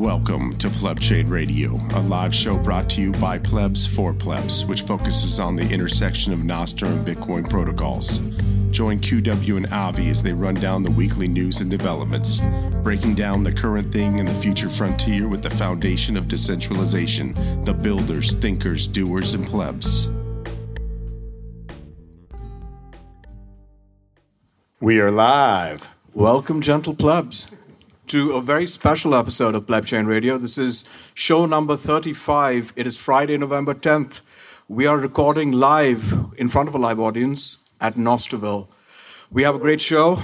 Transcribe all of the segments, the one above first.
Welcome to Pleb Chain Radio, a live show brought to you by plebs for plebs, which focuses on the intersection of Nostr and Bitcoin protocols. Join QW and Avi as they run down the weekly news and developments, breaking down the current thing and the future frontier with the foundation of decentralization, the builders, thinkers, doers, and plebs. We are live. Welcome, gentle plebs, to a very special episode of Pleb Radio. This is show number 35. It is Friday, November 10th. We are recording live in front of a live audience at Nostrville. We have a great show.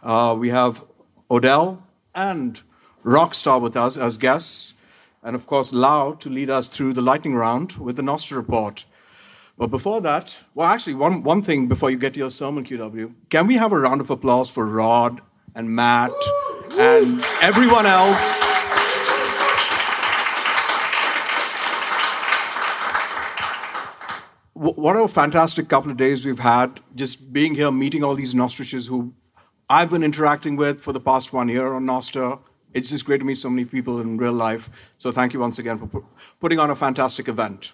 Uh, we have Odell and Rockstar with us as guests, and of course, Lau to lead us through the lightning round with the Nostr report. But before that, well, actually, one, one thing before you get to your sermon, QW, can we have a round of applause for Rod and Matt and everyone else? What a fantastic couple of days we've had just being here, meeting all these Nostriches who I've been interacting with for the past one year on Nostr. It's just great to meet so many people in real life. So thank you once again for pu- putting on a fantastic event.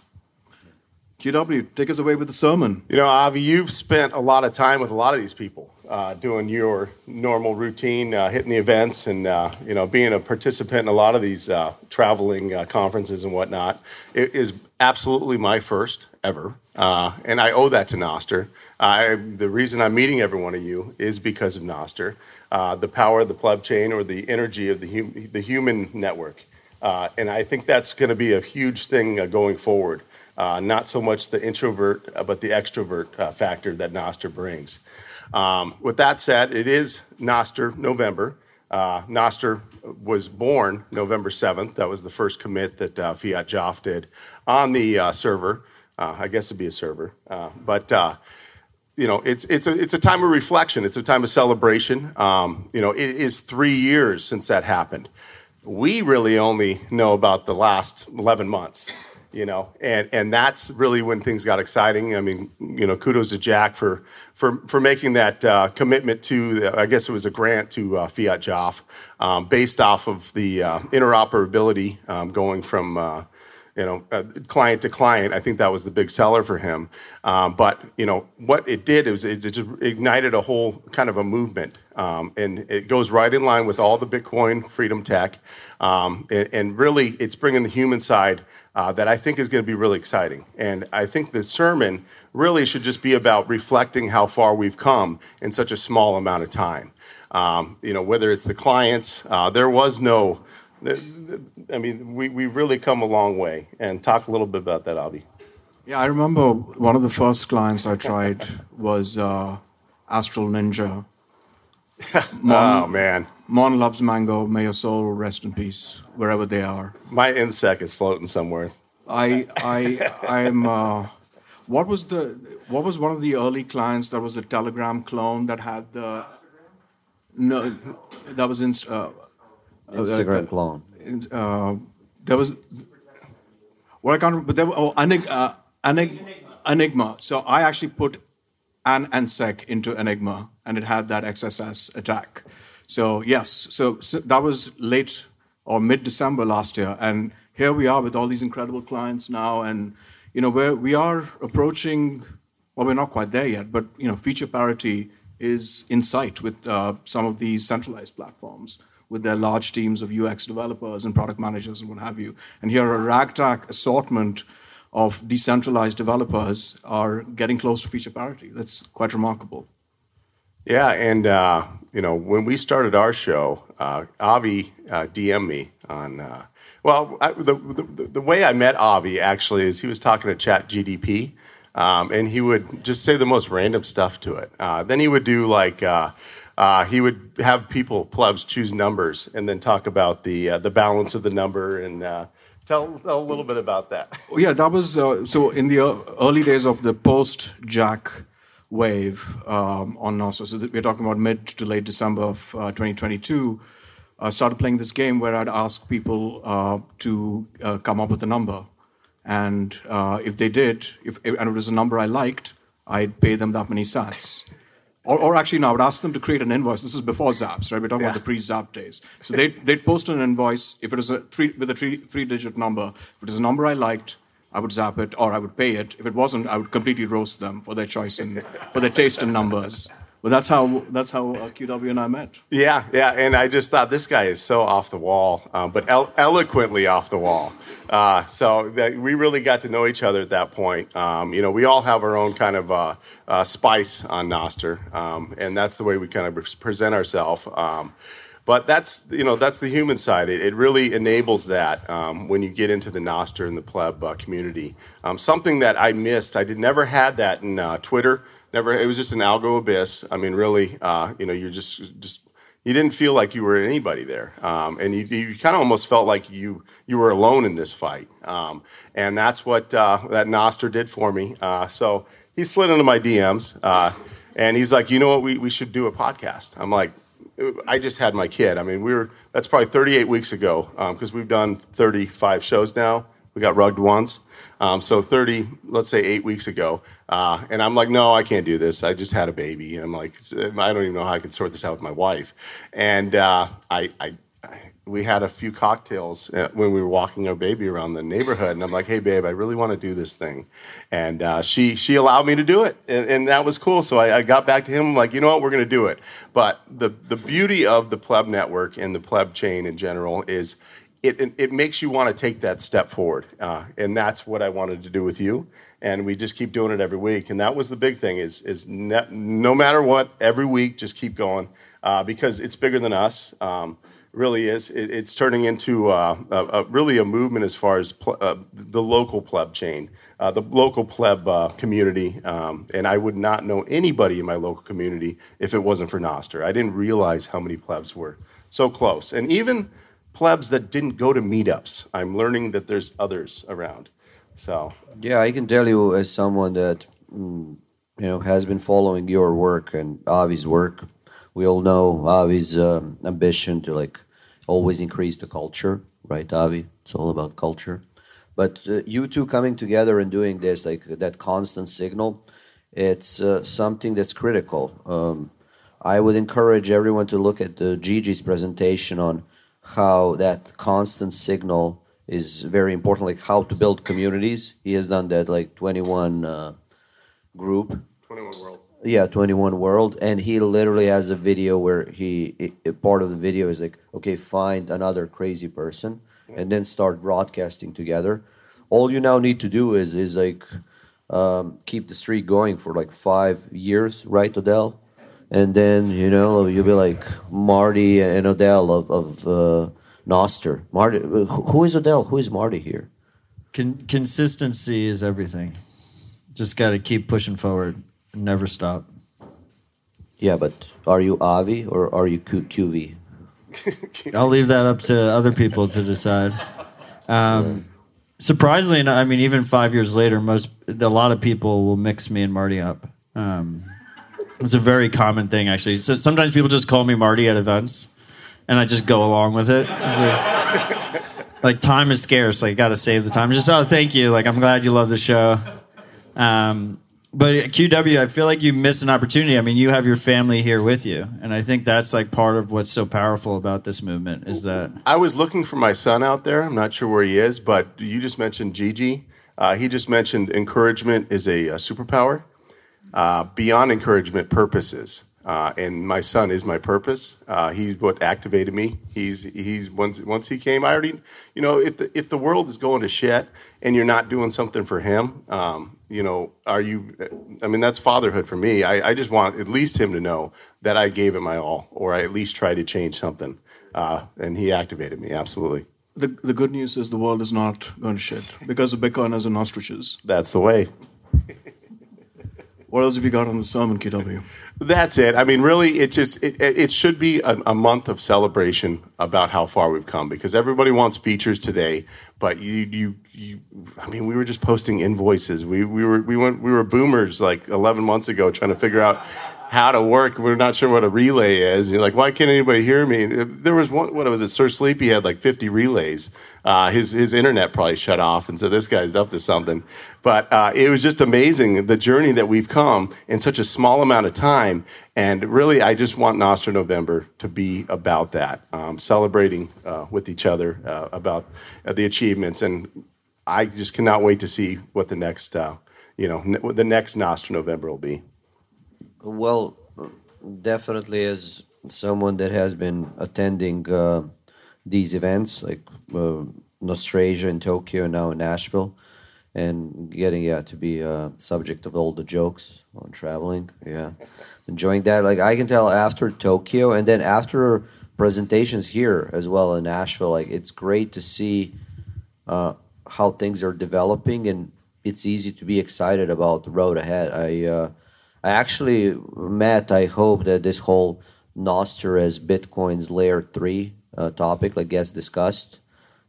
QW, take us away with the sermon. You know, Avi, you've spent a lot of time with a lot of these people, uh, doing your normal routine, uh, hitting the events, and uh, you know, being a participant in a lot of these uh, traveling uh, conferences and whatnot. It is absolutely my first ever, uh, and I owe that to Nostr. I, the reason I'm meeting every one of you is because of Nostr, the power of the pleb chain or the energy of the hum- the human network, and I think that's going to be a huge thing going forward. Not so much the introvert, but the extrovert factor that Nostr brings. Um, with that said, it is Nostr November. Uh, Nostr was born November 7th. That was the first commit that uh, fiatjaf did on the uh, server. Uh, I guess it'd be a server. Uh, but uh, you know, it's it's a it's a time of reflection. It's a time of celebration. Um, you know, it is three years since that happened. We really only know about the last eleven months. You know, and and that's really when things got exciting. I mean, you know, kudos to Jack for for for making that uh, commitment to. The, I guess it was a grant to uh, fiatjaf, um, based off of the uh, interoperability um, going from. Uh, you know, uh, client to client. I think that was the big seller for him. Um, but you know, what it did is it, just ignited a whole kind of a movement, um, and it goes right in line with all the Bitcoin freedom tech, um, and, and really, it's bringing the human side uh, that I think is going to be really exciting. And I think the sermon really should just be about reflecting how far we've come in such a small amount of time. Um, you know, whether it's the clients, uh, there was no. I mean, we, we really come a long way. And talk a little bit about that, Avi. Yeah, I remember one of the first clients I tried was uh, Astral Ninja. Oh man, Mon loves mango. May your soul rest in peace wherever they are. my nsec is floating somewhere. I I I'm. Uh, what was the what was one of the early clients that was a Telegram clone that had the no that was in uh, Instagram clone. uh, there was what I can't remember, but there were, oh, Enig, uh, Enig, Anigma. So I actually put an nsec into Anigma, and it had that XSS attack. So yes, so, so that was late or mid December last year, and here we are with all these incredible clients now, and you know where we are approaching. Well, we're not quite there yet, but you know, feature parity is in sight with uh, some of these centralized platforms with their large teams of UX developers and product managers and what have you. And here, a ragtag assortment of decentralized developers are getting close to feature parity. That's quite remarkable. Yeah, and uh, you know, when we started our show, uh, Avi uh, DM'd me on. Uh, well, I, the, the the way I met Avi actually is he was talking to ChatGPT, um, and he would just say the most random stuff to it. Uh, then he would do like. Uh, uh, he would have people plebs choose numbers and then talk about the uh, the balance of the number and uh, tell, tell a little bit about that. Yeah, that was uh, so in the early days of the post Jack wave um, on Nostr. So we're talking about mid to late December of uh, 2022. I started playing this game where I'd ask people uh, to uh, come up with a number, and uh, if they did, if and it was a number I liked, I'd pay them that many sats. Or, or actually, no, I would ask them to create an invoice. This is before Zaps, right? We're talking Yeah. about the pre-Zap days. So they they'd post an invoice if it was a three with a three three-digit number. If it was a number I liked, I would zap it, or I would pay it. If it wasn't, I would completely roast them for their choice and for their taste in numbers. But that's how that's how uh, QW and I met. Yeah, yeah, and I just thought this guy is so off the wall, um, but elo- eloquently off the wall. Uh, so that we really got to know each other at that point. Um, you know, we all have our own kind of uh, uh, spice on Nostr, um, and that's the way we kind of present ourselves. But that's you know that's the human side. It, it really enables that um, when you get into the Nostr and the pleb uh, community. Um, something that I missed. I did never had that in uh, Twitter. Never. It was just an algo abyss. I mean, really, uh, you know, you're just just you didn't feel like you were anybody there, um, and you, you kind of almost felt like you you were alone in this fight. Um, and that's what uh, that Nostr did for me. Uh, so he slid into my DMs, uh, and he's like, you know what, we we should do a podcast. I'm like. I just had my kid. I mean, we were that's probably 38 weeks ago because we've done 35 shows now. We got rugged once, um, so 30, let's say eight weeks ago. Uh, and I'm like, no, I can't do this. I just had a baby. And I'm like, I don't even know how I can sort this out with my wife. And uh, I, I, I, we had a few cocktails uh, when we were walking our baby around the neighborhood, and I'm like, hey, babe, I really want to do this thing. And uh, she she allowed me to do it, and, and that was cool. So I, I got back to him like, you know what, we're going to do it. But the the beauty of the pleb network and the pleb chain in general is it, it, it makes you want to take that step forward. Uh, and that's what I wanted to do with you. And we just keep doing it every week. And that was the big thing is, is ne- no matter what, every week, just keep going uh, because it's bigger than us. Um, really is. It, it's turning into uh, a, a, really a movement as far as uh, the local pleb chain, uh, the local pleb uh, community. Um, and I would not know anybody in my local community if it wasn't for Nostr. I didn't realize how many plebs were so close. And even plebs that didn't go to meetups. I'm learning that there's others around. So Yeah, I can tell you as someone that mm, you know has been following your work and Avi's work. We all know Avi's um, ambition to like always increase the culture, right, Avi? It's all about culture. But uh, you two coming together and doing this, like that constant signal, it's uh, something that's critical. Um, I would encourage everyone to look at the Gigi's presentation on how that constant signal is very important, like how to build communities. He has done that like 21 uh, group. 21 World. Yeah, 21 World. And he literally has a video where he, i- i- part of the video is like, okay, find another crazy person and then start broadcasting together. All you now need to do is, is like, um, keep the streak going for like five years, right, Odell? And then, you know, you'll be like Marty and Odell of, of uh, Nostr. Marty, who is Odell? Who is Marty here? Con- consistency is everything. Just got to keep pushing forward, never stop. Yeah, but are you Avi or are you Q- QV? I'll leave that up to other people to decide. Um, surprisingly, enough, I mean, even five years later, most a lot of people will mix me and Marty up. Um, it's a very common thing, actually. So sometimes people just call me Marty at events, and I just go along with it. Like, like, time is scarce. Like, got to save the time. Just oh, thank you. Like, I'm glad you love the show. Um, but QW, I feel like you miss an opportunity. I mean, you have your family here with you, and I think that's like part of what's so powerful about this movement is that I was looking for my son out there. I'm not sure where he is, but you just mentioned Gigi. Uh, he just mentioned encouragement is a, a superpower. Uh, beyond encouragement, purposes. Uh, and my son is my purpose. Uh, he's what activated me. He's he's once once he came, I already, you know, if the if the world is going to shit and you're not doing something for him, um, you know, are you? I mean, that's fatherhood for me. I, I just want at least him to know that I gave it my all, or I at least tried to change something. Uh, and he activated me absolutely. The, the good news is the world is not going to shit because of Bitcoiners and ostriches. That's the way. What else have you got on the sermon, KW? That's it. I mean, really, it just it, it it should be a, a month of celebration about how far we've come because everybody wants features today, but you you you. I mean, we were just posting invoices. We we were we went we were boomers like 11 months ago trying to figure out how to work. We're not sure what a relay is. And you're like, why can't anybody hear me? There was one. What was it? Sir Sleepy had like 50 relays. Uh, his his internet probably shut off, and so this guy's up to something. But uh, it was just amazing the journey that we've come in such a small amount of time. And really, I just want Nostr November to be about that, um, celebrating uh, with each other uh, about uh, the achievements. And I just cannot wait to see what the next, uh, you know, the next Nostr November will be. Well, definitely as someone that has been attending uh, these events like uh, Nostrasia in Tokyo and now in Nashville, and getting yeah to be a subject of all the jokes on traveling, yeah, enjoying that. Like I can tell after Tokyo and then after presentations here as well in Nashville, like it's great to see uh, how things are developing and it's easy to be excited about the road ahead. I uh, I actually, Matt, I hope that this whole Nostr as Bitcoin's layer three uh, topic like gets discussed.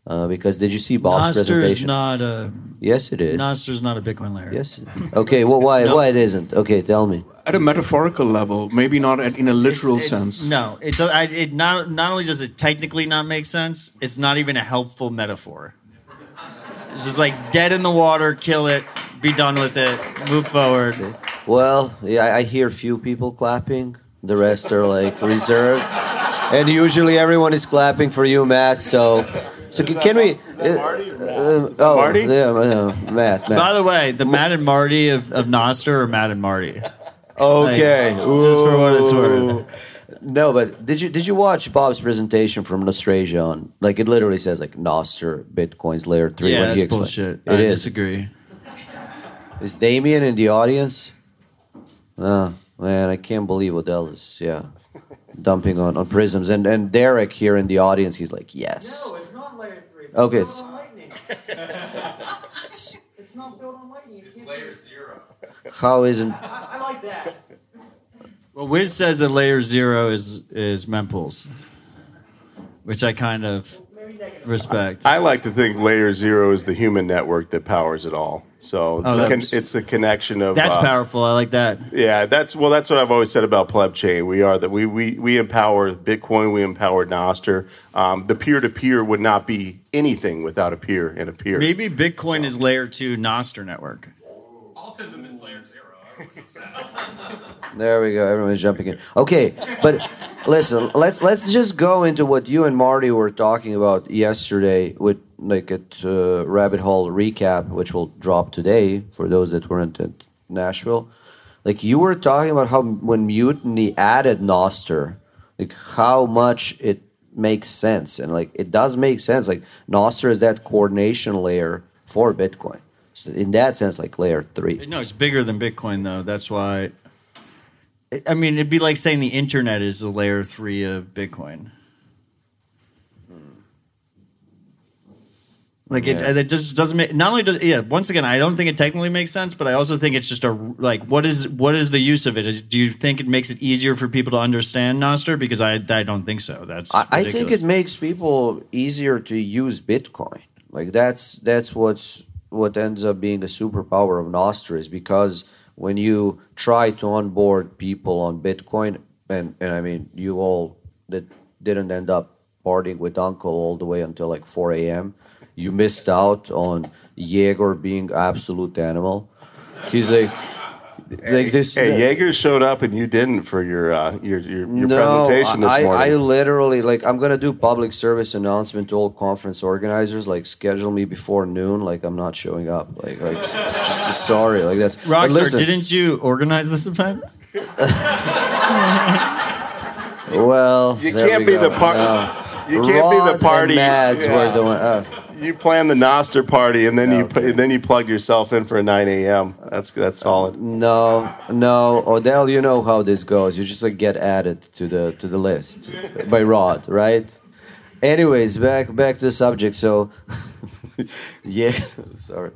Uh, because did you see Bob's Nostr is presentation? not a yes, it is. Nostr is not a Bitcoin layer. yes. Okay. Well, why? Why it isn't? Okay, tell me. At a metaphorical level, maybe not at, in a literal It's- it's- sense. No, it, do- I, it not not only does it technically not make sense, it's not even a helpful metaphor. It's just like dead in the water, kill it, be done with it, move forward. Well, yeah, I, I hear few people clapping. The rest are like reserved, and usually everyone is clapping for you, Matt. So, so can, can we? Uh, oh, Marty? Yeah, uh, Matt. Matt. By the way, the Matt and Marty of, of Nostr are Matt and Marty. Okay. just for what it's worth. Ooh. No, but did you did you watch Bob's presentation from Nostrasia on like it literally says like Nostr Bitcoin's layer three? Yeah, when he that's explained- bullshit. It I is. disagree. Is Damien in the audience? Oh man, I can't believe Odell is yeah dumping on, on prisms and and Derek here in the audience. He's like yes. No, it's not layer three. It's Okay, built it's- on lightning. it's not built on lightning. It's layer zero. How isn't? I, I like that. Well, Wiz says that layer zero is is mempools, which I kind of respect. I like to think layer zero is the human network that powers it all. So it's, Oh, a, con- it's a connection of That's uh, powerful. I like that. Yeah, that's well. That's what I've always said about Pleb Chain. We are that we we we empower Bitcoin. We empower Nostr. Um, the peer to peer would not be anything without a peer and a peer. Maybe Bitcoin is layer two Nostr network. Autism is layer zero. There we go. Everyone's jumping in. Okay, but listen, let's let's just go into what you and Marty were talking about yesterday with like at uh, Rabbit Hole recap, which will drop today for those that weren't at Nashville. Like you were talking about how when Mutiny added Nostr, like how much it makes sense, and like it does make sense. Like Nostr is that coordination layer for Bitcoin. In that sense, like layer three. No, it's bigger than Bitcoin though. That's why. I- I mean, it'd be like saying the internet is the layer three of Bitcoin. Like Yeah. it, it just doesn't make. Not only does yeah. Once again, I don't think it technically makes sense, but I also think it's just a like. What is what is the use of it? Is- Do you think it makes it easier for people to understand Nostr? Because I I don't think so. That's I, I think it makes people easier to use Bitcoin. Like that's that's what's what ends up being a superpower of Nostr is because when you try to onboard people on Bitcoin, and, and I mean you all that didn't end up partying with Uncle all the way until like 4 a.m. You missed out on Jaeger being absolute animal. He's like, like this. Hey, Jaeger showed up and you didn't for your uh, your your, your no, presentation this I, morning. I literally like I'm gonna do public service announcement to all conference organizers. Like schedule me before noon. Like I'm not showing up. Like like just sorry. Like that's. but Rockstar, listen, didn't you organize this event? Well, You there can't we be go. the par- No. you can't be the party. And Mads yeah. were doing. Uh, You plan the Nostr party and then you Okay. pu- then you plug yourself in for a 9 a.m. That's that's solid. no, no, Odell. You know how this goes. You just like get added to the to the list by Rod, right? Anyways, back back to the subject. So, yeah, sorry.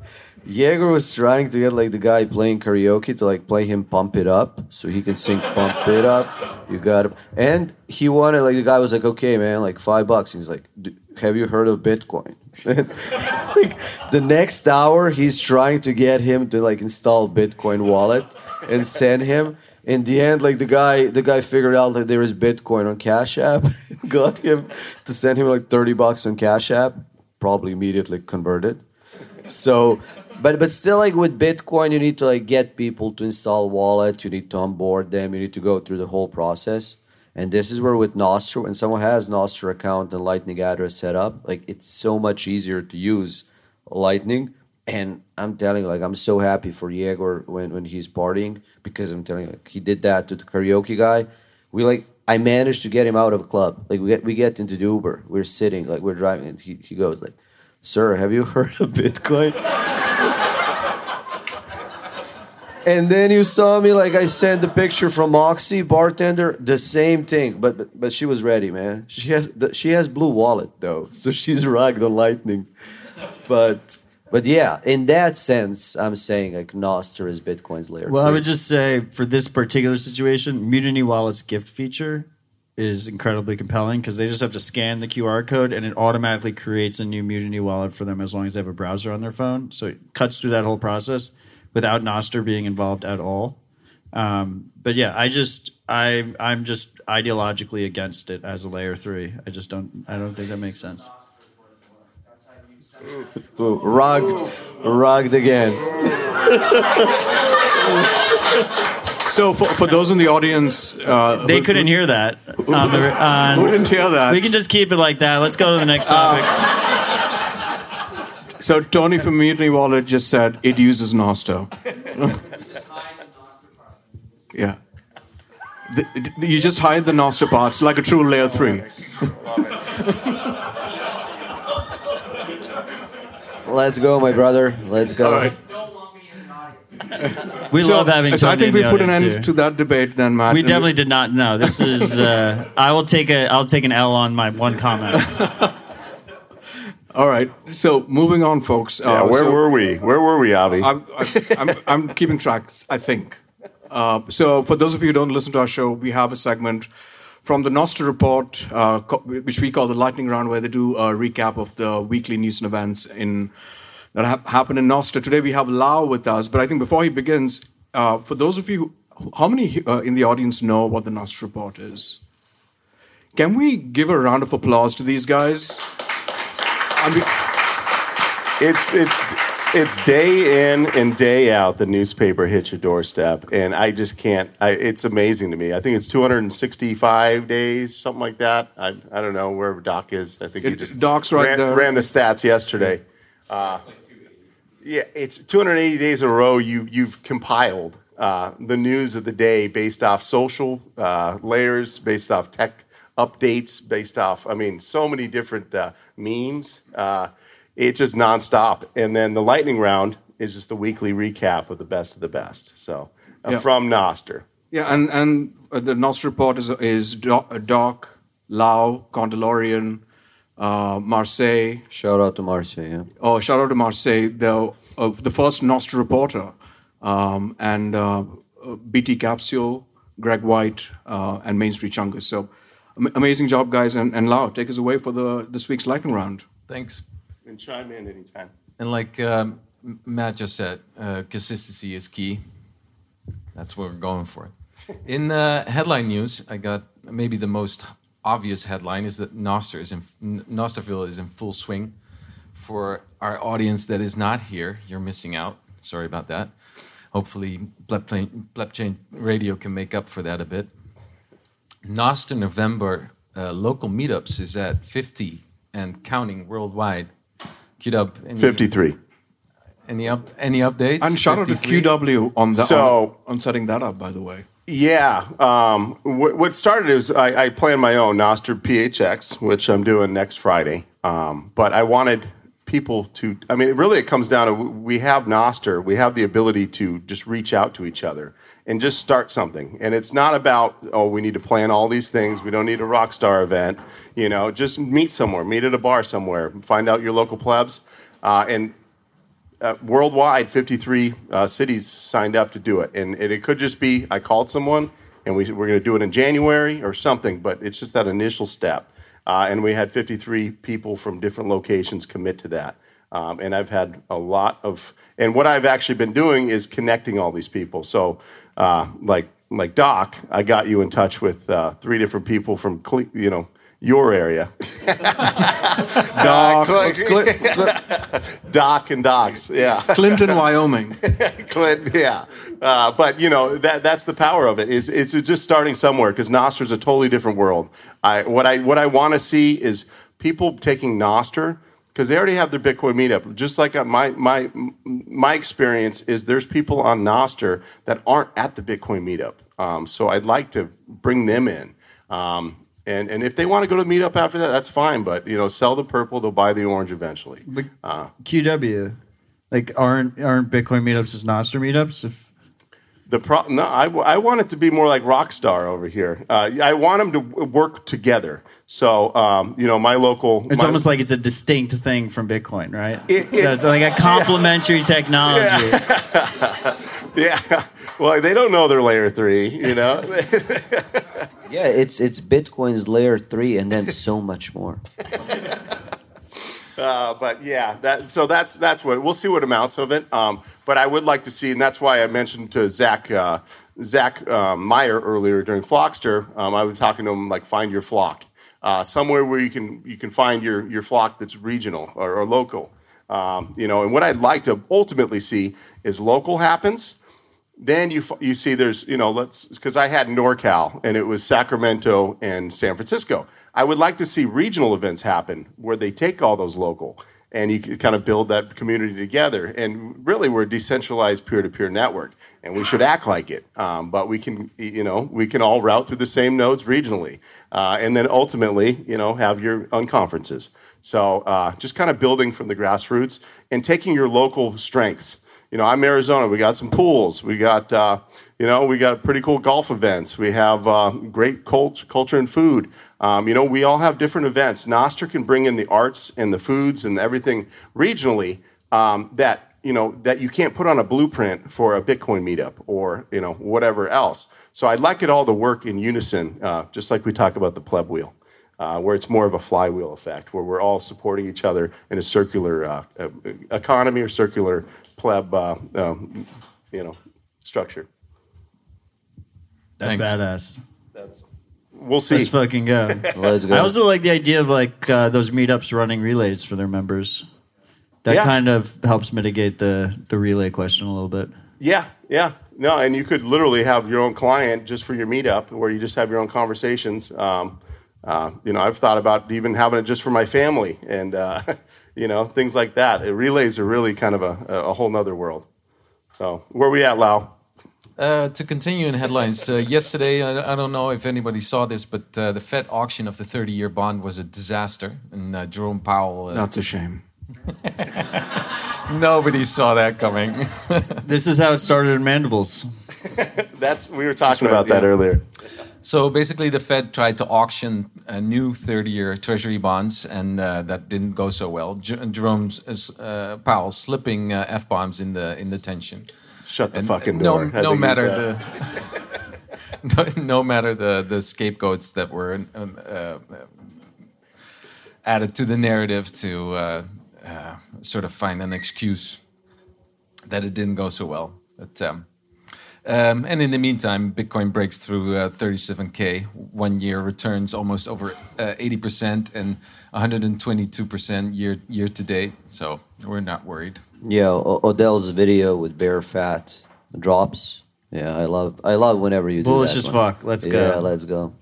Jaeger was trying to get like the guy playing karaoke to like play him "Pump It Up" so he can sing "Pump It Up." You got him, and he wanted like the guy was like, "Okay, man, like five bucks." He's like, "D- "Have you heard of Bitcoin?" like the next hour, he's trying to get him to like install Bitcoin wallet and send him. in the end, like the guy, the guy figured out that there is Bitcoin on Cash App, got him to send him like thirty bucks on Cash App, probably immediately converted. So, but but still, like with Bitcoin, you need to like get people to install wallet. You need to onboard them. You need to go through the whole process. And this is where with Nostr, when someone has Nostr account and Lightning address set up, like it's so much easier to use Lightning. And I'm telling you, like I'm so happy for Yegor when, when he's partying because I'm telling you, like, he did that to the karaoke guy. We like I managed to get him out of a club. Like we get we get into the Uber. We're sitting, like we're driving, and he, he goes like, Sir, have you heard of Bitcoin? And then you saw me like I sent the picture from Oxy bartender, the same thing, but but, but she was ready, man. She has the, she has blue wallet though, so she's rugged on Lightning. But but yeah, in that sense, I'm saying like Nostr is Bitcoin's layer. Well, I would just say for this particular situation, Mutiny Wallet's gift feature is incredibly compelling because they just have to scan the QR code and it automatically creates a new Mutiny Wallet for them as long as they have a browser on their phone. So it cuts through that whole process without Nostr being involved at all. Um, but yeah, I just I I'm just ideologically against it as a layer three. I just don't I don't think that makes sense. Ooh, rugged, rugged again. So for, for those in the audience, uh, They who- couldn't hear that. On the, on, Who didn't hear that? We can just keep it like that. Let's go to the next topic. So Tony from Mutiny Wallet just said it uses Nostr. yeah. The- the- you just hide the Nostr parts like a true layer three. Let's go, my brother. Let's go. All right. We love having. so I think we put an end here. to that debate then, Matt. We definitely did not. No, this is. Uh, I will take a. I'll take an L on my one comment. All right. So moving on, folks. Yeah, Uh, where so- were we? Where were we, Avi? I'm, I'm, I'm, I'm keeping track, I think. Uh, so, for those of you who don't listen to our show, we have a segment from the Nostr report, uh, co- which we call the Lightning Round, where they do a recap of the weekly news and events in that have happened in Nostr. Today, we have Lau with us, but I think before he begins, uh, for those of you, who- how many uh, in the audience know what the Nostr report is? Can we give a round of applause to these guys? I mean, It's it's it's day in and day out. The newspaper hits your doorstep, and I just can't. I, it's amazing to me. I think it's 265 days, something like that. I I don't know wherever Doc is. I think he It- just Doc's right ran, there. ran the stats yesterday. Uh, yeah, it's 280 days in a row. You you've compiled uh, the news of the day based off social uh, layers, based off tech updates, based off. I mean, so many different uh, memes. Uh, it's just nonstop. And then the lightning round is just the weekly recap of the best of the best. So uh, Yeah. from Nostr. Yeah, and and uh, the NOS report is is Doc, Doc Lau, Condalorian, uh, Marseille. Shout out to Marseille. Yeah. Oh, shout out to Marseille, the uh, the first Nostr reporter, um, and uh, uh, BT Capsule, Greg White, uh, and Main Street Chungus. So am- amazing job, guys. And, and Lau, take us away for the this week's lightning round. Thanks. And chime in anytime. And like um, Matt just said, uh, consistency is key. That's what we're going for. In uh, headline news, I got maybe the most obvious headline is that Nostr is in N- Nostrville is in full swing. For our audience that is not here, you're missing out. Sorry about that. Hopefully, Plebchain Plebchain Radio can make up for that a bit. Nostr November uh, local meetups is at 50 and counting worldwide. Queued up. Any, 53. Any up? Any updates? And shout out to QW on that So- on, on setting that up, by the way. Yeah. Um, what, what started is I, I planned my own Nostr PHX, which I'm doing next Friday. Um, but I wanted people to, I mean, really it comes down to we have Nostr, we have the ability to just reach out to each other and just start something. And it's not about, oh, we need to plan all these things. We don't need a rock star event. You know, just meet somewhere, meet at a bar somewhere, find out your local plebs. Uh, and uh, worldwide, 53 uh, cities signed up to do it. And it, it could just be I called someone and we, we're going to do it in January or something, but it's just that initial step. Uh, and we had 53 people from different locations commit to that. Um, and I've had a lot of, and what I've actually been doing is connecting all these people. So, uh, like like Doc, I got you in touch with uh, three different people from Cle- you know your area. Doc, Cl- Cl- Cl- Doc and Docs, yeah. Clinton, Wyoming. Clint, yeah. Uh, but you know that that's the power of it. Is it's just starting somewhere because Nostr's a totally different world. I what I what I want to see is people taking Nostr because they already have their Bitcoin meetup. Just like uh, my my my experience is there's people on Nostr that aren't at the Bitcoin meetup. Um, so I'd like to bring them in. Um, and, and if they want to go to meetup after that, that's fine. But you know, sell the purple, they'll buy the orange eventually. Uh, QW, like aren't aren't Bitcoin meetups as Nostr meetups? If The pro- no, I, I want it to be more like Rockstar over here. Uh, I want them to w- work together. So, um, you know, my local. it's my- almost like it's a distinct thing from Bitcoin, right? It- it- That's like a complementary technology. Yeah. Well, they don't know they're layer three, you know? Yeah, it's it's Bitcoin's layer three, and then so much more. Uh, but yeah, that so that's that's what we'll see what amounts of it. Um, but I would like to see, and that's why I mentioned to Zach uh, Zach um, Meyer earlier during Flockstr. Um, I was talking to him like find your flock uh, somewhere where you can you can find your your flock that's regional or, or local. Um, you know, and what I'd like to ultimately see is local happens. Then you you see there's you know let's because I had NorCal and it was Sacramento and San Francisco. I would like to see regional events happen where they take all those local and you kind of build that community together. And really, we're a decentralized peer-to-peer network, and we should act like it. Um, but we can you know we can all route through the same nodes regionally, uh, and then ultimately you know have your unconferences. So uh, just kind of building from the grassroots and taking your local strengths you know, I'm Arizona. We got some pools. We got, uh, you know, we got pretty cool golf events. We have uh, great cult- culture and food. Um, you know, we all have different events. Nostr can bring in the arts and the foods and everything regionally um, that you know that you can't put on a blueprint for a Bitcoin meetup or you know whatever else. So I'd like it all to work in unison, uh, just like we talk about the pleb wheel. Uh, where it's more of a flywheel effect, where we're all supporting each other in a circular uh, economy or circular pleb, uh, um, you know, structure. That's Thanks. badass. That's we'll see. Let's fucking go. Let's go. I also like the idea of like uh, those meetups running relays for their members. That Yeah. kind of helps mitigate the the relay question a little bit. Yeah, yeah. No, and you could literally have your own client just for your meetup, where you just have your own conversations. Um, uh, you know, I've thought about even having it just for my family, and uh, you know, things like that. Uh, relays are really kind of a, a whole nother world. So, where we at, Lau? Uh, to continue in headlines, uh, yesterday, I, I don't know if anybody saw this, but uh, the Fed auction of the 30 year bond was a disaster. And uh, Jerome Powell, uh, That's a shame. nobody saw that coming. This is how it started in Mandibles. That's we were talking about that yeah. earlier. So basically, the Fed tried to auction uh, new 30 year Treasury bonds, and uh, that didn't go so well. J- Jerome's uh, Powell slipping uh, f bombs in the in the tension. Shut the And fucking no, door. I no matter the no, no matter the the scapegoats that were um, uh, added to the narrative to uh, uh, sort of find an excuse that it didn't go so well. But um, um, and in the meantime, Bitcoin breaks through uh, 37k one year returns almost over uh, 80% and 122% year year to date. So we're not worried. Yeah, o- Odell's video with bare fat drops. Yeah, I love I love whenever you do Bullish that as one. fuck. Let's yeah, go. Yeah, let's go.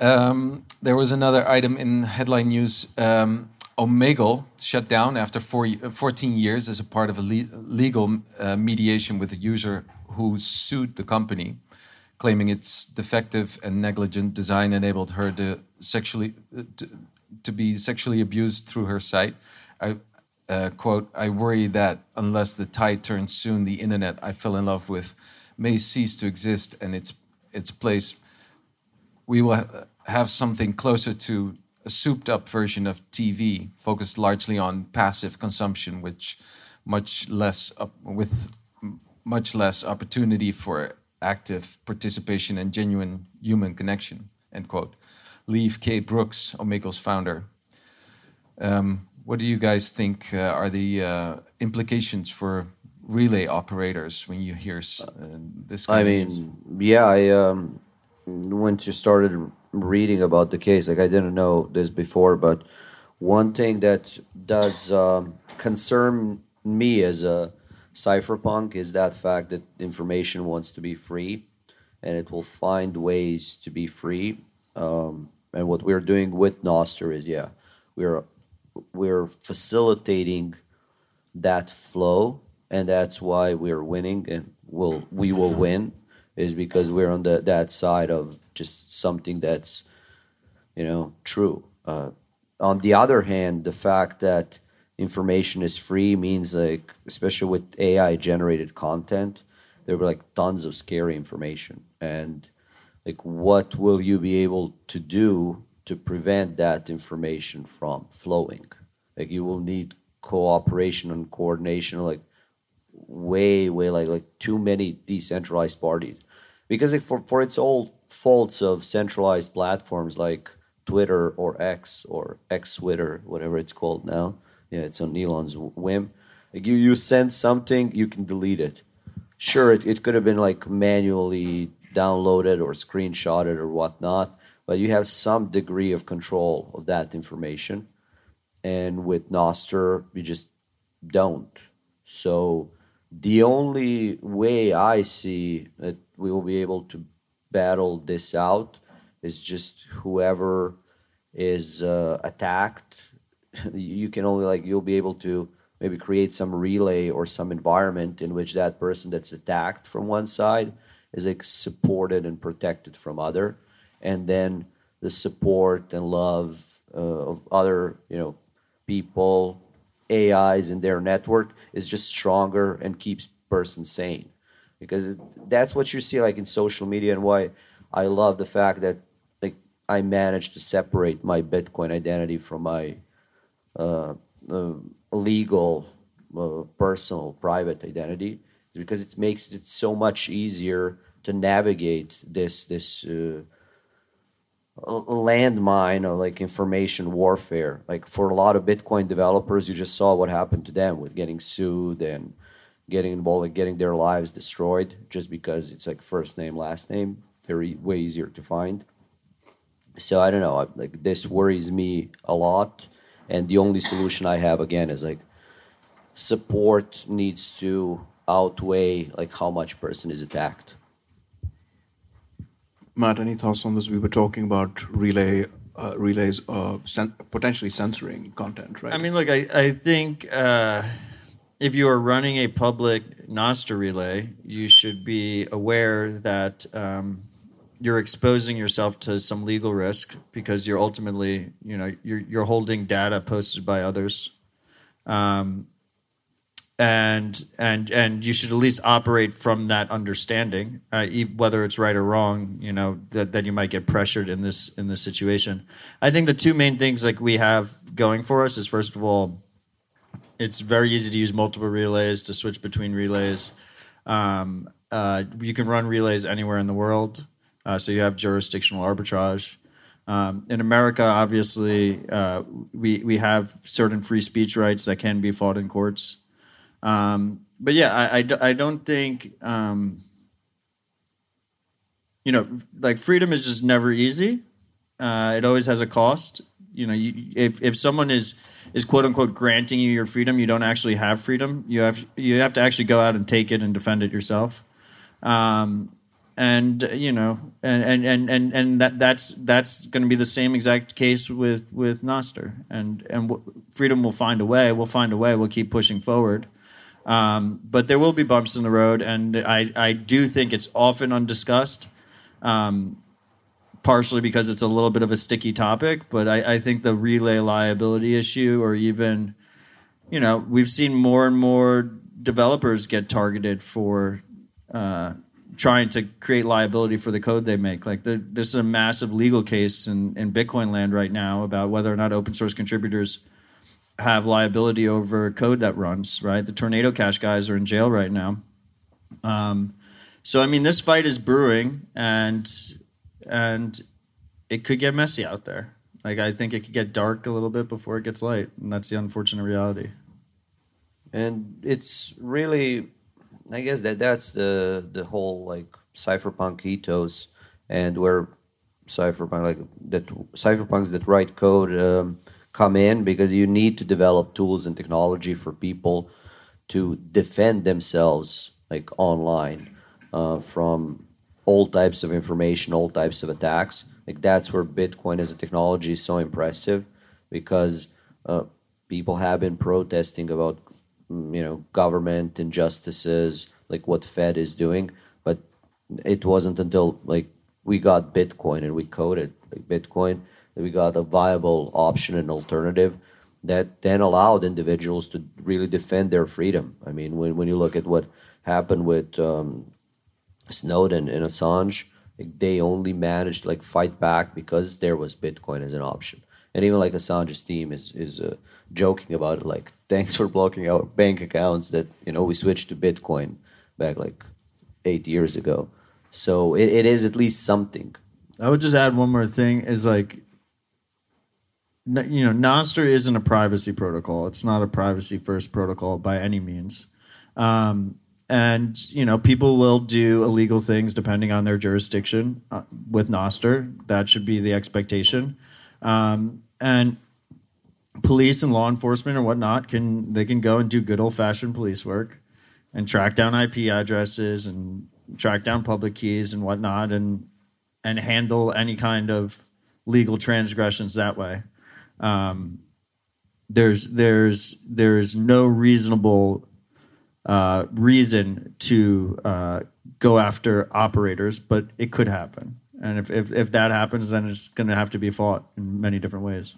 Um, there was another item in headline news. Um, Omegle shut down after four, 14 years as a part of a le- legal uh, mediation with a user who sued the company, claiming its defective and negligent design enabled her to sexually to, to be sexually abused through her site. I uh, quote: "I worry that unless the tide turns soon, the internet I fell in love with may cease to exist, and its its place we will ha- have something closer to a souped up version of TV, focused largely on passive consumption, which much less with much less opportunity for active participation and genuine human connection. End quote. Leif K. Brooks, Omegle's founder. Um, what do you guys think uh, are the uh, implications for relay operators when you hear uh, this? Kind I mean, yeah, I um, once you started reading about the case, like I didn't know this before, but one thing that does um, concern me as a cypherpunk is that fact that information wants to be free, and it will find ways to be free. Um, and what we're doing with Nostr is, yeah, we're we're facilitating that flow, and that's why we're winning, and will we will win, is because we're on the that side of just something that's, you know, true. Uh, on the other hand, the fact that information is free means like, especially with AI generated content, there were like tons of scary information, and like what will you be able to do to prevent that information from flowing? Like you will need cooperation and coordination like way way like like too many decentralized parties because for for its old faults of centralized platforms like twitter or x or x twitter whatever it's called now yeah it's on elon's whim like you you send something you can delete it. Sure it, it could have been like manually downloaded or screenshotted or whatnot but you have some degree of control of that information. And with nostr you just don't. So the only way i see that we will be able to battle this out. Is just whoever is uh, attacked you can only like you'll be able to maybe create some relay or some environment in which that person that's attacked from one side is like supported and protected from other. And then the support and love uh, of other you know people ais in their network is just stronger and keeps person sane because that's what you see like in social media and why i love the fact that like i managed to separate my bitcoin identity from my uh, uh, legal, uh, personal, private identity, because it makes it so much easier to navigate this this uh, landmine of like information warfare. Like for a lot of Bitcoin developers, you just saw what happened to them with getting sued and getting involved, like getting their lives destroyed just because it's like first name, last name. They're e- way easier to find. So I don't know. I- Like this worries me a lot, and the only solution I have again is like support needs to outweigh like how much person is attacked. Matt, any thoughts on this? We were talking about relay, uh, relays, uh, cen- potentially censoring content, right? I mean, look, I, I think uh, if you are running a public Nostr relay, you should be aware that um, you're exposing yourself to some legal risk because you're ultimately, you know, you're, you're holding data posted by others. Um, and and and you should at least operate from that understanding, uh, whether it's right or wrong. You know that, that you might get pressured in this in this situation. I think the two main things like we have going for us is first of all, it's very easy to use multiple relays to switch between relays. Um, uh, you can run relays anywhere in the world, uh, so you have jurisdictional arbitrage. Um, in America, obviously, uh, we we have certain free speech rights that can be fought in courts. Um, but yeah, I I don't think um, you know like freedom is just never easy. Uh, it always has a cost. You know, you, if if someone is is quote unquote granting you your freedom, you don't actually have freedom. You have you have to actually go out and take it and defend it yourself. Um, and you know, and and and and, and that that's that's going to be the same exact case with with Nostr. And and w- freedom will find a way. We'll find a way. We'll keep pushing forward. Um, but there will be bumps in the road, and I, I do think it's often undiscussed, um, partially because it's a little bit of a sticky topic. But I, I think the relay liability issue, or even, you know, we've seen more and more developers get targeted for uh, trying to create liability for the code they make. Like there, there's a massive legal case in, in Bitcoin land right now about whether or not open source contributors have liability over code that runs, right? The Tornado Cash guys are in jail right now. Um, so I mean, this fight is brewing, and and it could get messy out there. Like I think it could get dark a little bit before it gets light, and that's the unfortunate reality. And it's really I guess that that's the the whole like cypherpunk ethos, and where cypherpunk like that cypherpunks that write code um, come in because you need to develop tools and technology for people to defend themselves like online uh, from all types of information, all types of attacks. Like that's where Bitcoin as a technology is so impressive because uh, people have been protesting about mm, you know government injustices, like what Fed is doing, but it wasn't until like we got Bitcoin and we coded like Bitcoin that we got a viable option and alternative that then allowed individuals to really defend their freedom. I mean, when, when you look at what happened with um, Snowden and Assange, like, they only managed to like fight back because there was Bitcoin as an option. And even like Assange's team is is uh, joking about it, like thanks for blocking our bank accounts that you know we switched to Bitcoin back like eight years ago. So it, it is at least something. I would just add one more thing is like you know Nostr isn't a privacy protocol. It's not a privacy first protocol by any means. Um, and you know people will do illegal things depending on their jurisdiction uh, with Nostr. That should be the expectation. Um, and police and law enforcement or whatnot can they can go and do good old fashioned police work and track down IP addresses and track down public keys and whatnot and and handle any kind of legal transgressions that way. Um, there's there's there's no reasonable uh, reason to uh, go after operators, but it could happen. And if, if, if that happens, then it's going to have to be fought in many different ways.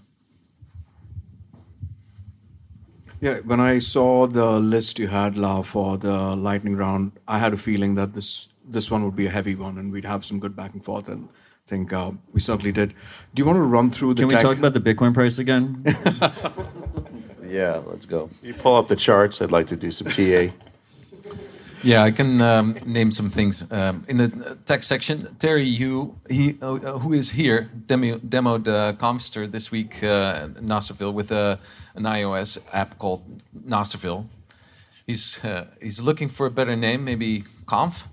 Yeah, when I saw the list you had, Lau, for the lightning round, I had a feeling that this this one would be a heavy one, and we'd have some good back and forth. And I think uh, we certainly did. Do you want to run through the? Can we tech- talk about the Bitcoin price again? Yeah, let's go. You pull up the charts. I'd like to do some TA. Yeah, I can um, name some things um, in the tech section. Terry, you he uh, who is here demo, demoed uh, Comster this week uh, in Nostrville with a, an iOS app called Nostrville. He's uh, he's looking for a better name, maybe Conf.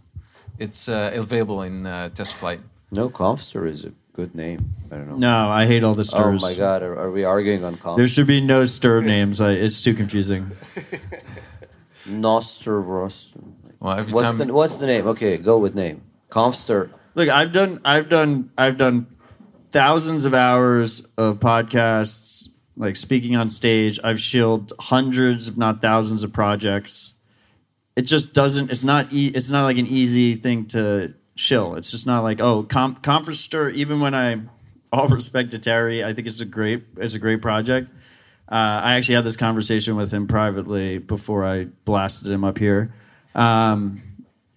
It's uh, available in uh, test flight. No, Confster is a good name. I don't know. no, I hate all the sturms. Oh my God, are, are we arguing on Confster? There should be no stir names. I, it's too confusing. Nostervost. Well, every What's time the What's the name? Okay, go with name. Confster. Look, I've done, I've done, I've done thousands of hours of podcasts, like speaking on stage. I've shielded hundreds, if not thousands, of projects. It just doesn't. It's not. E- it's not like an easy thing to shill. It's just not like oh, com- conference stir. Even when I, all respect to Terry, I think it's a great. It's a great project. Uh, I actually had this conversation with him privately before I blasted him up here. Um,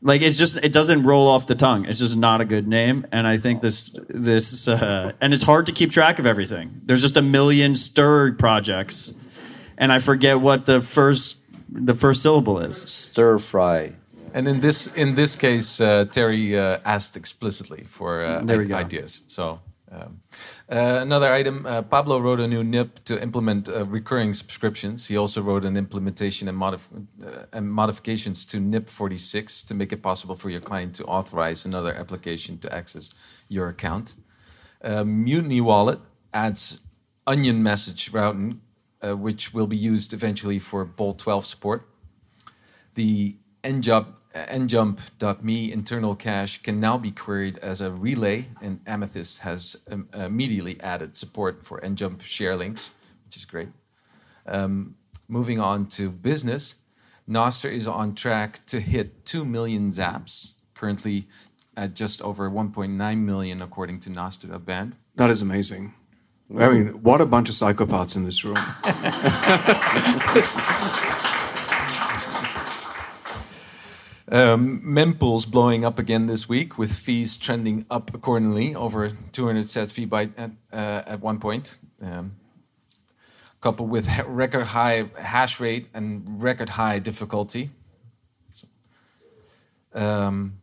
like it's just it doesn't roll off the tongue. It's just not a good name, and I think this this uh, and it's hard to keep track of everything. There's just a million stir projects, and I forget what the first the first syllable is. Stir fry. And in this in this case, uh, Terry uh, asked explicitly for uh, There we go. ideas. So um, uh, another item: uh, Pablo wrote a new NIP to implement uh, recurring subscriptions. He also wrote an implementation and, modif- uh, and modifications to NIP 46 to make it possible for your client to authorize another application to access your account. Uh, Mutiny Wallet adds onion message routing, uh, which will be used eventually for Bolt 12 support. The njump, njump.me internal cache can now be queried as a relay, and Amethyst has um, immediately added support for njump share links, which is great. Um, moving on to business, Nostr is on track to hit 2 million zaps, currently at just over 1.9 million, according to Nostr Band. That is amazing. I mean, what a bunch of psychopaths in this room. Um, mempool's blowing up again this week with fees trending up accordingly, over 200 sets fee byte at, uh, at one point. Um, coupled with record high hash rate and record high difficulty. Um,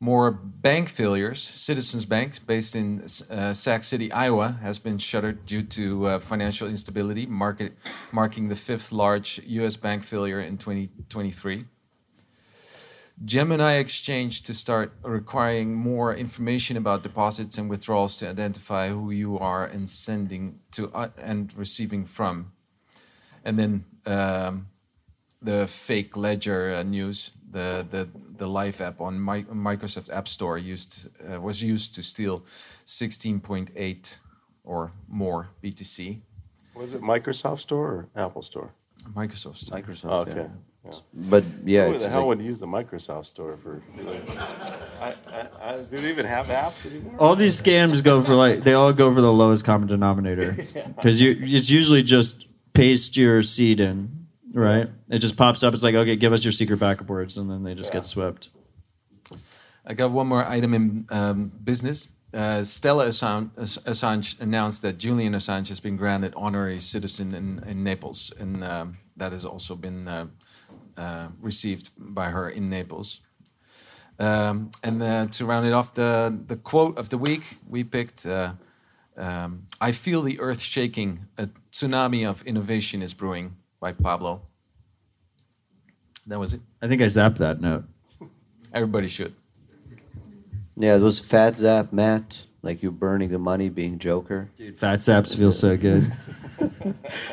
more bank failures. Citizens Bank, based in uh, Sac City, Iowa, has been shuttered due to uh, financial instability, market, marking the fifth large U.S. bank failure in 2023. Gemini Exchange to start requiring more information about deposits and withdrawals to identify who you are and sending to uh, and receiving from. And then um, the fake ledger uh, news, the the the Live app on Mi- Microsoft App Store used uh, was used to steal 16.8 or more BTC. Was it Microsoft Store or Apple Store? Microsoft Store. Microsoft. Oh, okay. yeah. Yeah. But yeah, Who it's the hell like- would use the Microsoft Store for? I, I, I, do they even have apps anymore? All these scams go for like they all go for the lowest common denominator because you it's usually just paste your seed in, right? It just pops up. It's like okay, give us your secret backup words, and then they just Yeah. get swept. I got one more item in um, business. Uh, Stella Assange, Assange announced that Julian Assange has been granted honorary citizen in, in Naples, and um, that has also been uh, uh, received by her in Naples. Um, and uh, to round it off, the, the quote of the week we picked uh, um, I feel the earth shaking, a tsunami of innovation is brewing by Pablo. That was it. I think I zapped that note. Everybody should. yeah, it was Fat Zap Matt, like you burning the money, being Joker. Dude, fat zaps feel so good.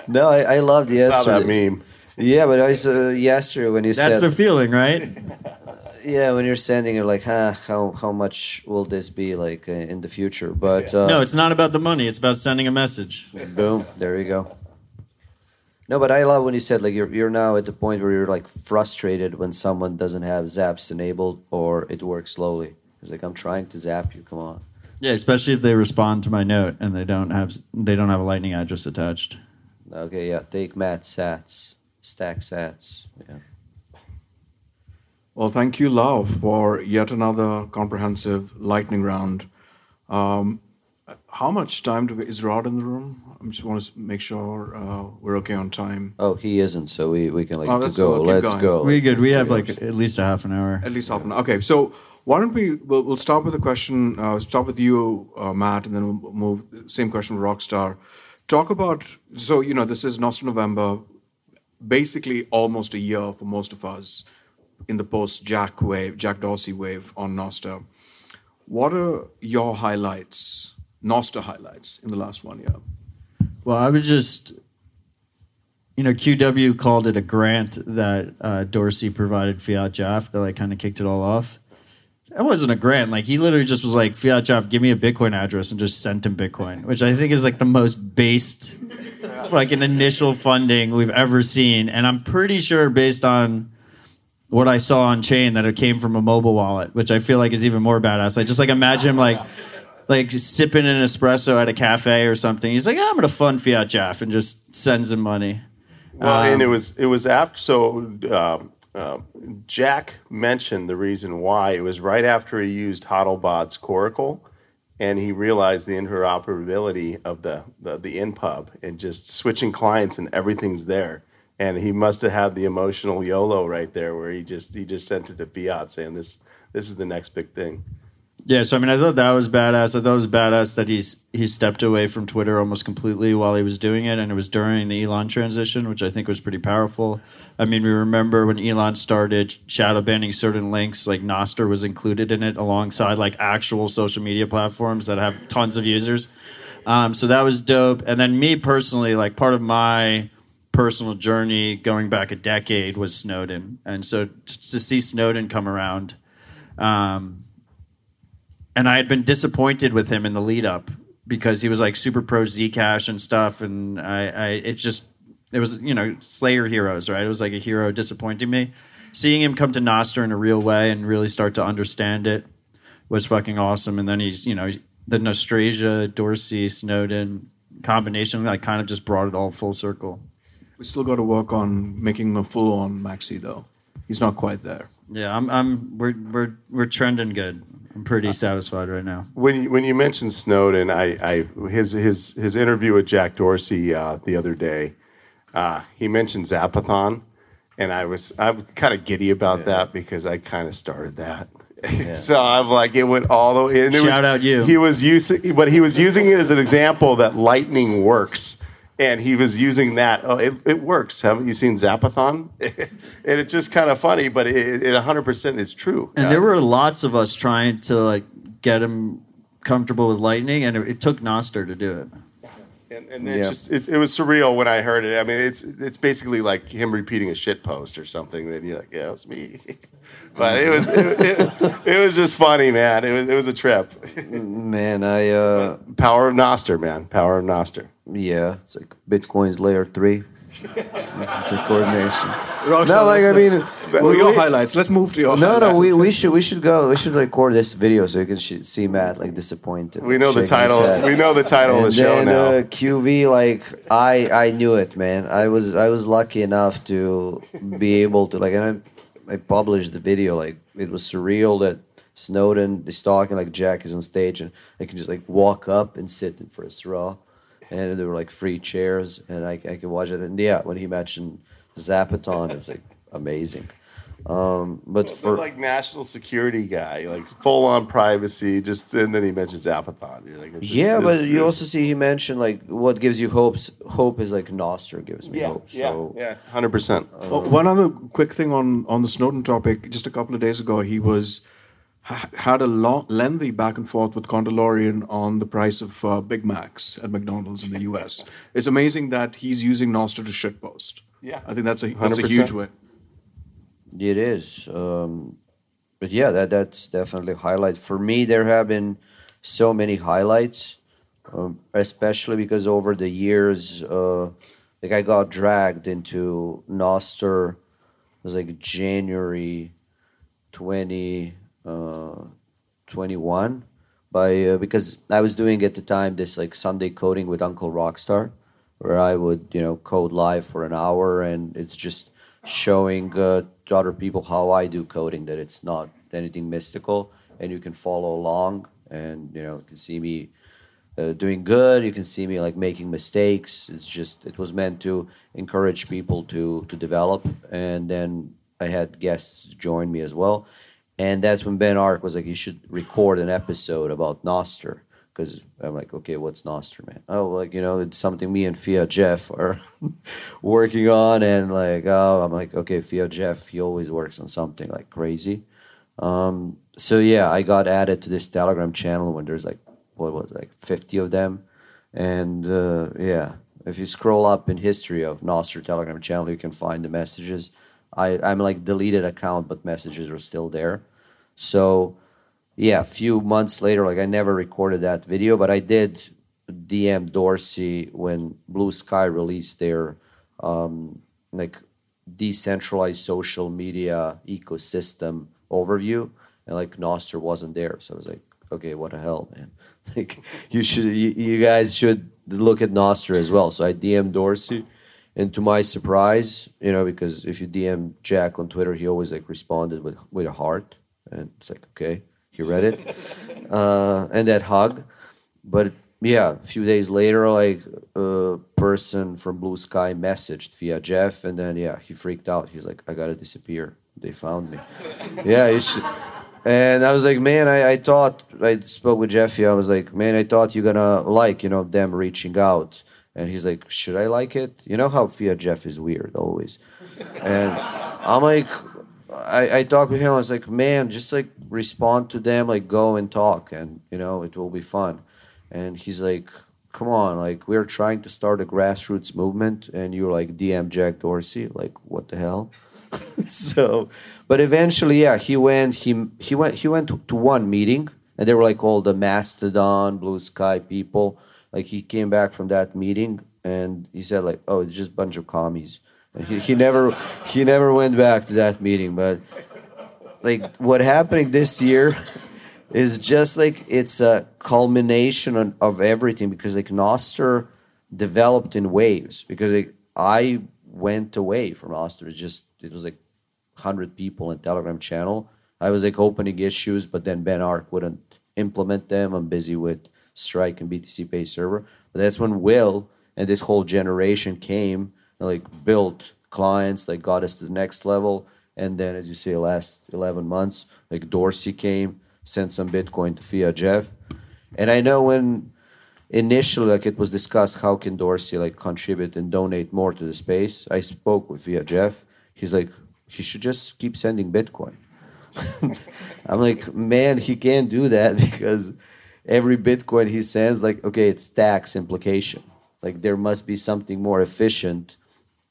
No, I, I loved I saw that meme. Yeah, but I saw yesterday when you said. That's the feeling, right? yeah, when you're sending, you're like, huh, how how much will this be like uh, in the future? But uh, No, it's not about the money. It's about sending a message. Boom. There you go. No, but I love when you said like you're you're now at the point where you're like frustrated when someone doesn't have zaps enabled or it works slowly. It's like I'm trying to zap you. Come on. Yeah, especially if they respond to my note and they don't have they don't have a lightning address attached. Okay, yeah. Take Matt Sats, stack Sats. Yeah. Well, thank you, Lau, for yet another comprehensive lightning round. Um, how much time do we, is Rod in the room? I just want to make sure uh, we're okay on time. Oh, he isn't, so we, we can like Oh, let's go. go. Keep Let's going. go. We good. We have like at least a half an hour. At least half an hour. Okay, so why don't we? We'll, we'll start with a question. Uh, start with you, uh, Matt, and then we'll move. Same question with Rockstar. Talk about. So you know, this is Nostr November, basically almost a year for most of us in the post Jack wave, Jack Dorsey wave on Nostr. What are your highlights, Nostra highlights in the last one year? Well, I would just, you know, QW called it a grant that uh, Dorsey provided fiatjaf that I kind of kicked it all off. That wasn't a grant. Like he literally just was like, fiatjaf, give me a Bitcoin address and just sent him Bitcoin, which I think is like the most based, like an initial funding we've ever seen. And I'm pretty sure based on what I saw on chain that it came from a mobile wallet, which I feel like is even more badass. I just like imagine him like like sipping an espresso at a cafe or something. He's like, "Yeah, I'm gonna fund fiatjaf and just sends him money. Well, and it Um, was it was after so um, uh, Jack mentioned the reason why it was right after he used hodlbod's Coracle, and he realized the interoperability of the the, the npub and just switching clients and everything's there. And he must have had the emotional YOLO right there, where he just he just sent it to Fiat saying this this is the next big thing. Yeah, so I mean, I thought that was badass. I thought it was badass that he's he stepped away from Twitter almost completely while he was doing it, and it was during the Elon transition, which I think was pretty powerful. I mean, we remember when Elon started shadow banning certain links, like Nostr was included in it alongside like actual social media platforms that have tons of users. Um, so that was dope. And then me personally, like part of my personal journey going back a decade was Snowden, and so t- to see Snowden come around. Um, and I had been disappointed with him in the lead up because he was like super pro Zcash and stuff, and I, I it just it was you know Slayer heroes, right? It was like a hero disappointing me. Seeing him come to Nostr in a real way and really start to understand it was fucking awesome. And then he's you know the Nostrasia, Dorsey, Snowden combination like kind of just brought it all full circle. We still got to work on making him a full-on maxi, though. He's not quite there. Yeah, I'm I'm we're we're we're trending good. I'm pretty satisfied right now. When you, when you mentioned Snowden, I, I his his his interview with Jack Dorsey uh, the other day, uh, he mentioned Zapathon, and I was I'm kind of giddy about that because I kind of started that. so I'm like, it went all the way. And it Shout was, out you. He was using, but he was using it as an example that lightning works. And he was using that. Oh, it, it works. Haven't you seen Zapathon? and it's just kind of funny, but it, it 100% is true. And Uh, there were lots of us trying to like get him comfortable with lightning, and it, it took Nostr to do it. And, and it's Yeah. just it, it was surreal when I heard it. I mean, it's it's basically like him repeating a shit post or something. That you're like, yeah, it's me. but it was it, it, it was just funny, man. It was it was a trip. Man, I uh, Power of Nostr, man. Power of Nostr. yeah, it's like Bitcoin's layer three. It's a coordination. Rockstar, No, like I mean, well, we- your we- highlights. Let's move to your No, highlights. no, we, we should we should go. We should record this video so you can sh- see Matt like disappointed. We know the title. We know the title and of the show now. Uh, QW, like I, I knew it, man. I was, I was lucky enough to be able to like, and I, I published the video. Like it was surreal that Snowden is talking, like Jack is on stage, and I can just like walk up and sit in first row, and there were like free chairs, and I, I can watch it. And yeah, when he mentioned Zapathon, it's like amazing. Um, but For for like national security guy, like full on privacy, just and then he mentions Zapathon. You're like, it's just- Yeah, this- but you this- also see he mentioned like what gives you hopes. Hope is like Nostr gives me yeah, hope. yeah, So yeah, hundred percent. Oh, one other quick thing on on the Snowden topic. Just a couple of days ago, he was ha- had a long, lengthy back and forth with Condalorian on the price of uh, Big Macs at McDonald's in the U.S. it's amazing that he's using Nostr to shitpost. Yeah. I think that's a that's a 100%. huge win. it is. Um, but yeah, that that's definitely a highlight for me. There have been so many highlights, um, especially because over the years, uh, like I got dragged into Nostr. It was like January twenty uh, twenty one by uh, because I was doing at the time this like Sunday coding with Uncle Rockstar, where I would you know code live for an hour, and it's just showing uh, to other people how I do coding that it's not anything mystical, and you can follow along, and you know you can see me uh, doing good. You can see me like making mistakes. It's just it was meant to encourage people to to develop, and then I had guests join me as well, and that's when Ben Arc was like, "You should record an episode about Nostr." Because I'm like, okay, what's Nostr, man? Oh, like you know, it's something me and fiatjaf are working on, and like, oh, I'm like, okay, fiatjaf, he always works on something like crazy. Um, so yeah, I got added to this Telegram channel when there's like what was it, like 50 of them, and uh, yeah, if you scroll up in history of Nostr Telegram channel, you can find the messages. I I'm like deleted account, but messages are still there. So yeah, a few months later, like I never recorded that video, but I did DM Dorsey when Blue Sky released their um, like decentralized social media ecosystem overview, and like Nostr wasn't there, so I was like, okay, what the hell, man? Like you should, you, you guys should look at Nostr as well. So I DM Dorsey, and to my surprise, you know, because if you DM Jack on Twitter, he always like responded with with a heart, and it's like okay, he read it, uh, and that hug, but yeah, a few days later, like a person from Blue Sky messaged fiatjaf, and then yeah, he freaked out. He's like, "I gotta disappear. They found me." yeah, you should. And I was like, man, I, I thought I spoke with Jeffy. I was like, man, I thought you're gonna like, you know, them reaching out. And he's like, should I like it? You know how fiatjaf is weird always. And I'm like, I, I talked with him. I was like, man, just like respond to them, like go and talk, and you know, it will be fun. And he's like, come on, like we're trying to start a grassroots movement, and you're like DM Jack Dorsey, like what the hell? so, but eventually, yeah, he went. He he went. He went to, to one meeting, and they were like all the Mastodon, Blue Sky people. Like he came back from that meeting, and he said like, "Oh, it's just a bunch of commies." And he, he never he never went back to that meeting. But like what happening this year is just like it's a culmination of everything because like Nostr developed in waves because like, I went away from Nostr. It's just it was like hundred people in Telegram channel. I was like opening issues, but then Ben Arc wouldn't implement them. I'm busy with Strike and BTCPay server. But that's when Will and this whole generation came and like built clients, like got us to the next level. And then, as you say, last 11 months, like Dorsey came, sent some Bitcoin to fiatjaf. And I know when initially, like it was discussed, how can Dorsey like contribute and donate more to the space? I spoke with fiatjaf. He's like, he should just keep sending Bitcoin. I'm like, man, he can't do that because every Bitcoin he sends, like, okay, it's tax implication. Like there must be something more efficient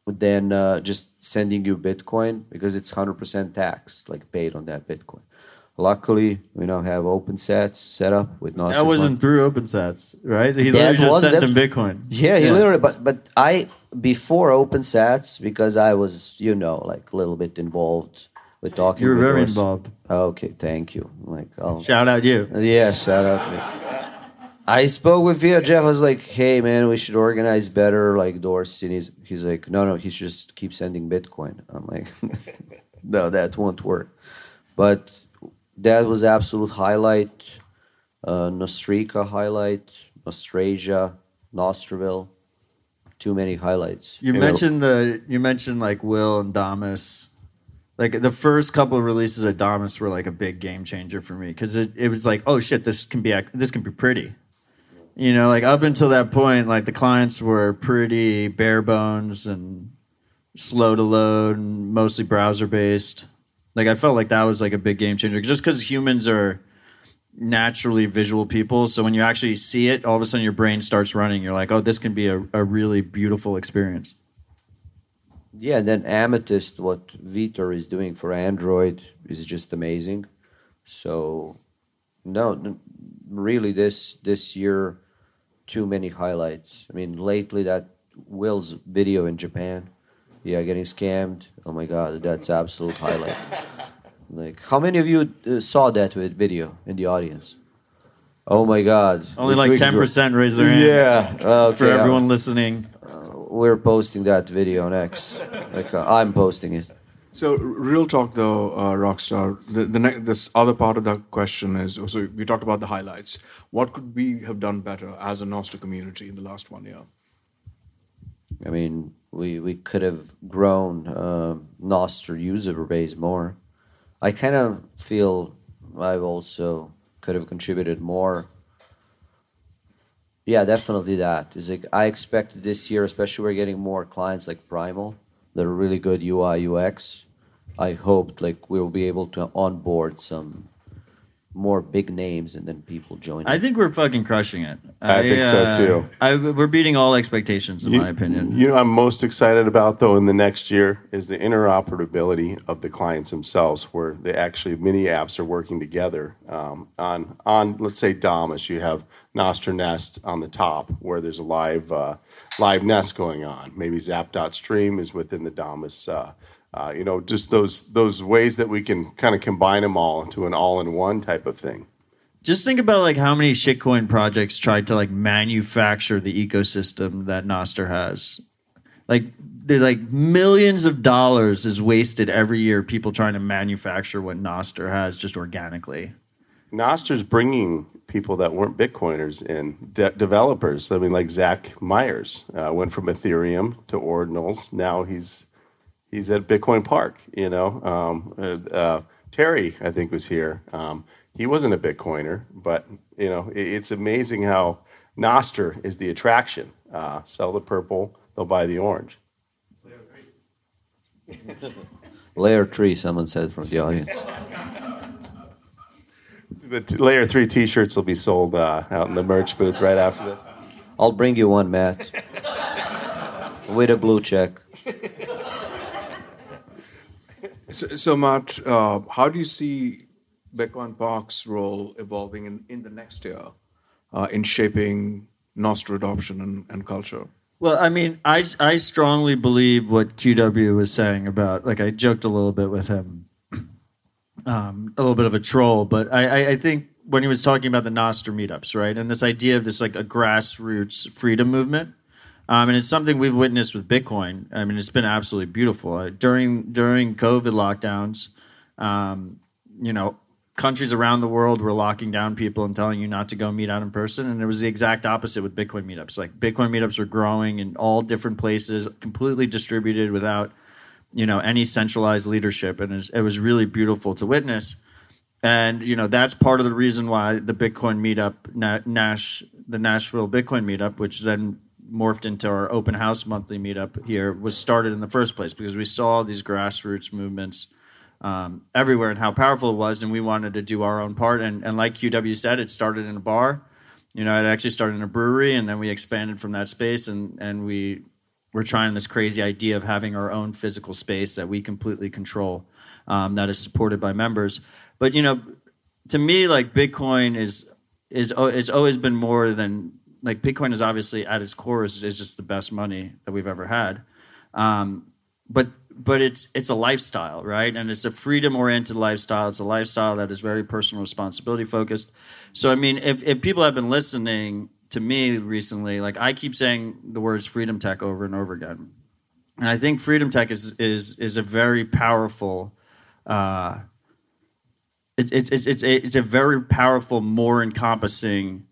than uh, just sending you Bitcoin because it's 100% tax, like paid on that Bitcoin. Luckily, we now have OpenSats set up with Nostr. That wasn't through OpenSats, right? He literally just sent them Bitcoin. Yeah, he literally. But but I before OpenSats because I was you know like a little bit involved with talking. You were very involved. Okay, thank you. Like, oh, Shout out you. yeah, shout out me. I spoke with fiatjaf. I was like, "Hey, man, we should organize better." Like Dorsey, and he's, he's like, "No, no, he should just keep sending Bitcoin." I'm like, "No, that won't work." But that was absolute highlight. Uh, Nostrica highlight, Nostrasia, Nostrville. Too many highlights. You You know- mentioned the you mentioned like Will and Damus. Like the first couple of releases of Damus were like a big game changer for me because it, it was like oh shit this can be this can be pretty, you know like up until that point like the clients were pretty bare bones and slow to load and mostly browser based. Like I felt like that was like a big game changer just because humans are naturally visual people. So when you actually see it, all of a sudden your brain starts running. You're like, oh, this can be a, a really beautiful experience. Yeah, and then Amethyst, what Vitor is doing for Android is just amazing. So, no, really, this this year, too many highlights. I mean, lately that Will's video in Japan, yeah, getting scammed. Oh my God, that's absolute highlight. Like, how many of you uh, saw that vid- video in the audience? Oh my God! Only like ten percent raise their hand. Yeah, okay. For everyone listening, we're posting that video next. Like, uh, I'm posting it. So, real talk though, uh, Rockstar. The, the ne- this other part of that question is so we talked about the highlights. What could we have done better as a Nostr community in the last one year? I mean, we we could have grown uh, Nostr user base more. I kind of feel I've also could have contributed more. Yeah, definitely that. Is like I expected this year, especially we're getting more clients like Primal that are really good UI UX. I hoped like we'll be able to onboard some more big names and then people join. I think we're fucking crushing it. I think so, too. I, we're beating all expectations, in You- my opinion. You know, I'm most excited about though in the next year is the interoperability of the clients themselves, where they actually many apps are working together. Um, on on let's say Damus. you have Nostr Nest on the top, where there's a live uh, live Nest going on. Maybe Zap.stream is within the Damus. Uh, uh, you know, just those those ways that we can kind of combine them all into an all-in-one type of thing. Just think about like how many shitcoin projects tried to like manufacture the ecosystem that Nostr has. Like they're like millions of dollars is wasted every year people trying to manufacture what Nostr has just organically. Nostr's bringing people that weren't Bitcoiners in, de- developers. I mean, like Zach Myers uh, went from Ethereum to Ordinals. Now he's he's at Bitcoin Park. You know, um, uh, uh, Terry I think was here. Um, he wasn't a Bitcoiner, but you know, it, it's amazing how Nostr is the attraction. Uh, sell the purple, they'll buy the orange. Layer three, someone said from the audience. The t- layer three T-shirts will be sold uh, out in the merch booth right after this. I'll bring you one, Matt. With a blue check. So, so Matt, uh, how do you see Bitcoin Park's role evolving in, in the next year uh, in shaping Nostr adoption and, and culture? Well, I mean, I I strongly believe what QW was saying about like I joked a little bit with him, um, a little bit of a troll, but I, I I think when he was talking about the Nostr meetups, right, and this idea of this like a grassroots freedom movement, um, and it's something we've witnessed with Bitcoin. I mean, it's been absolutely beautiful uh, during during COVID lockdowns. Um, you know, countries around the world were locking down people and telling you not to go meet out in person. And it was the exact opposite with Bitcoin meetups. Like Bitcoin meetups are growing in all different places, completely distributed without, you know, any centralized leadership. And it was, really beautiful to witness. And you know that's part of the reason why the Bitcoin meetup Nash the Nashville Bitcoin meetup, which then morphed into our open house monthly meetup here, was started in the first place because we saw these grassroots movements um, everywhere and how powerful it was, and we wanted to do our own part. And, and like QW said, it started in a bar. You know, it actually started in a brewery, and then we expanded from that space, and and we we're trying this crazy idea of having our own physical space that we completely control, um, that is supported by members. But you know, to me, like Bitcoin is is oh, it's always been more than like Bitcoin is obviously at its core is, is just the best money that we've ever had, um, but but it's it's a lifestyle, right? And it's a freedom oriented lifestyle. It's a lifestyle that is very personal responsibility focused. So I mean, if if people have been listening to me recently, like I keep saying the words freedom tech over and over again, and I think freedom tech is is is a very powerful. Uh, it, it's it's it's a, it's a very powerful, more encompassing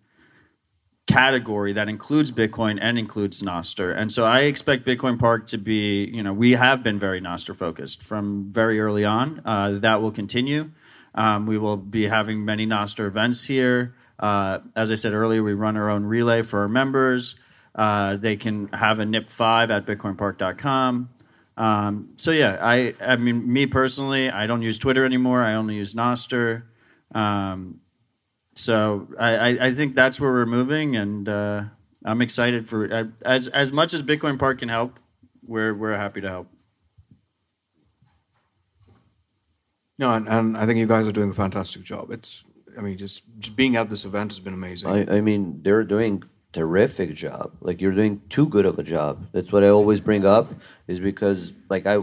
category that includes Bitcoin and includes Nostr. And so I expect Bitcoin Park to be, you know, we have been very Nostr focused from very early on. Uh, that will continue. Um, we will be having many Nostr events here. Uh, as I said earlier, we run our own relay for our members. Uh, they can have a NIP5 at bitcoinpark.com. Um, so yeah, I, I mean, me personally, I don't use Twitter anymore. I only use Nostr. Um, so I, I, I think that's where we're moving, and uh, I'm excited for as as much as Bitcoin Park can help. We're we're happy to help. No, and, and I think you guys are doing a fantastic job. It's, I mean, just, just being at this event has been amazing. I, I mean, they're doing terrific job. Like you're doing too good of a job. That's what I always bring up, is because like I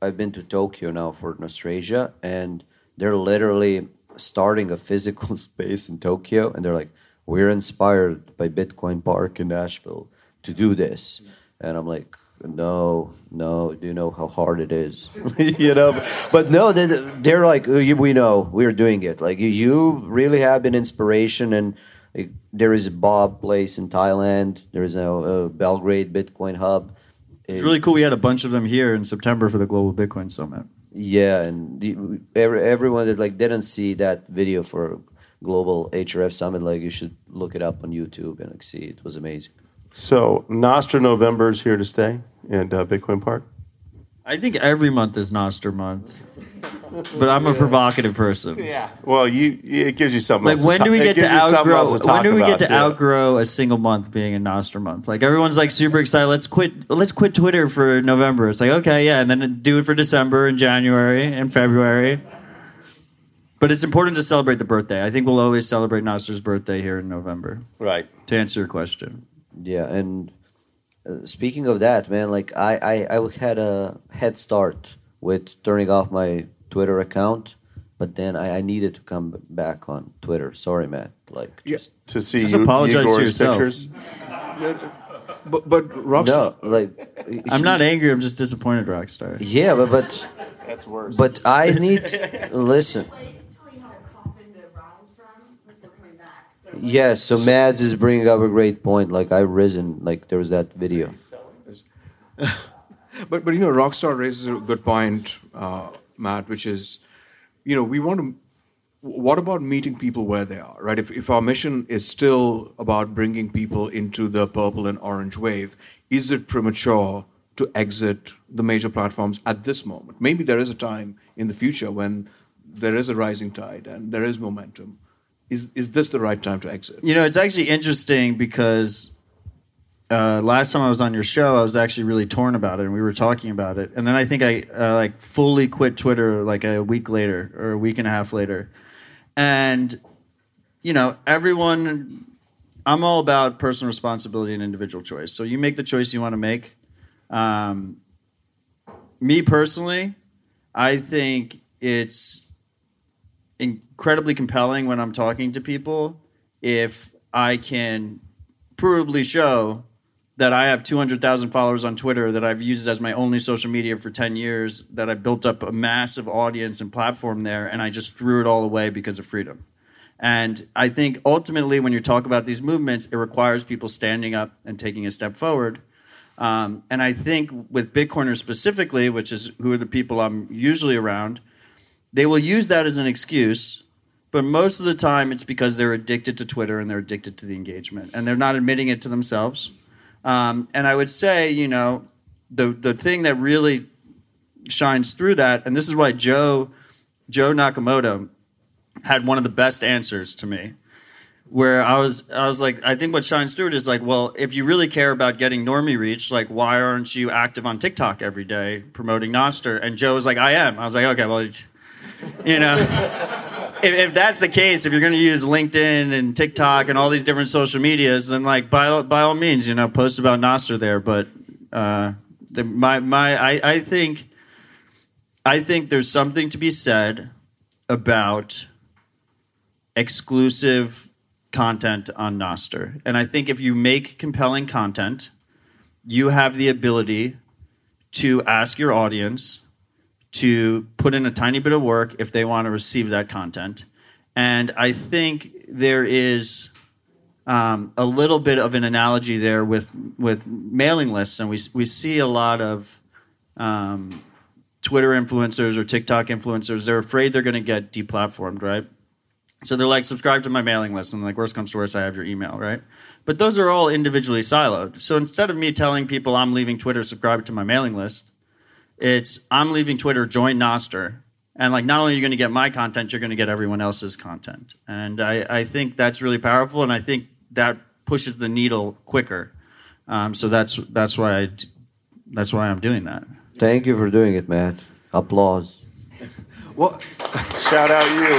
I've been to Tokyo now for Nostrasia, and they're literally starting a physical space in Tokyo, and they're like, we're inspired by Bitcoin Park in Nashville to do this, and I'm like. No, no. Do you know how hard it is? you know, but no, they- they're like, "Oh, we know, we're doing it. Like you, you really have been inspiration, and like, there is a Bob place in Thailand. There is a, a Belgrade Bitcoin hub. It's really cool. We had a bunch of them here in September for the Global Bitcoin Summit. Yeah, and the, every, everyone that like didn't see that video for Global HRF Summit, like you should look it up on YouTube and like see it was amazing. So Nostr November is here to stay and uh, Bitcoin Park. I think every month is Nostr month, but I'm a provocative person. Yeah. Well, you it gives you something. Like else when to do we get to gives you something outgrow? to When do we get to too. outgrow a single month being a Nostr month? Like everyone's like super excited. Let's quit. Let's quit Twitter for November. It's like okay, yeah, and then do it for December and January and February. But it's important to celebrate the birthday. I think we'll always celebrate Nostr's birthday here in November. Right. To answer your question, Yeah, and uh, speaking of that, man, like I, I, I had a head start with turning off my Twitter account, but then I, I needed to come back on Twitter. Sorry, Matt. Like, just To see Just you, apologize to yourself. pictures. but but Rockstar, no, like I'm not angry. I'm just disappointed, Rockstar. Yeah, but but That's worse. but I need listen. Wait until you have a coffin to rise from before coming back. So Yes, so Mads is bringing up a great point. Like I've risen, like there was that video. But but you know, Rockstar raises a good point, uh, Matt, which is, you know, we want to. What about meeting people where they are, right? If if our mission is still about bringing people into the purple and orange wave, is it premature to exit the major platforms at this moment? Maybe there is a time in the future when there is a rising tide and there is momentum. Is is this the right time to exit? You know, it's actually interesting because uh, last time I was on your show, I was actually really torn about it, and we were talking about it. And then I think I uh, like fully quit Twitter like a week later or a week and a half later. And you know, everyone, I'm all about personal responsibility and individual choice. So you make the choice you want to make. Um, me personally, I think it's incredibly compelling when I'm talking to people if I can provably show that I have 200,000 followers on Twitter, that I've used it as my only social media for 10 years, that I built up a massive audience and platform there, and I just threw it all away because of freedom. And I think ultimately, when you talk about these movements, it requires people standing up and taking a step forward. Um, and I think with Bitcoiners specifically, which is who are the people I'm usually around, they will use that as an excuse but most of the time it's because they're addicted to Twitter and they're addicted to the engagement, and they're not admitting it to themselves. Um, and I would say, you know, the the thing that really shines through that, and this is why Joe Joe Nakamoto had one of the best answers to me where I was I was like I think what shines through it is like well if you really care about getting normie reach like why aren't you active on TikTok every day promoting Nostr? And Joe was like I am. I was like okay well you know if, if that's the case if you're going to use LinkedIn and TikTok and all these different social medias then like by by all means you know post about Nostr there but uh, the, my my I, I think I think there's something to be said about exclusive content on Nostr. And I think if you make compelling content, you have the ability to ask your audience to put in a tiny bit of work if they want to receive that content. And I think there is um, a little bit of an analogy there with with mailing lists, and we we see a lot of um, Twitter influencers or TikTok influencers. They're afraid they're going to get deplatformed, right? So they're like, subscribe to my mailing list. And like, worst comes to worst, I have your email, right? But those are all individually siloed. So instead of me telling people I'm leaving Twitter, subscribe to my mailing list, it's I'm leaving Twitter, join Nostr. And like, not only are you going to get my content, you're going to get everyone else's content. And I, I think that's really powerful. And I think that pushes the needle quicker. Um, so that's that's why I, that's why I'm doing that. Thank you for doing it, Matt. Applause. Well, Shout out you.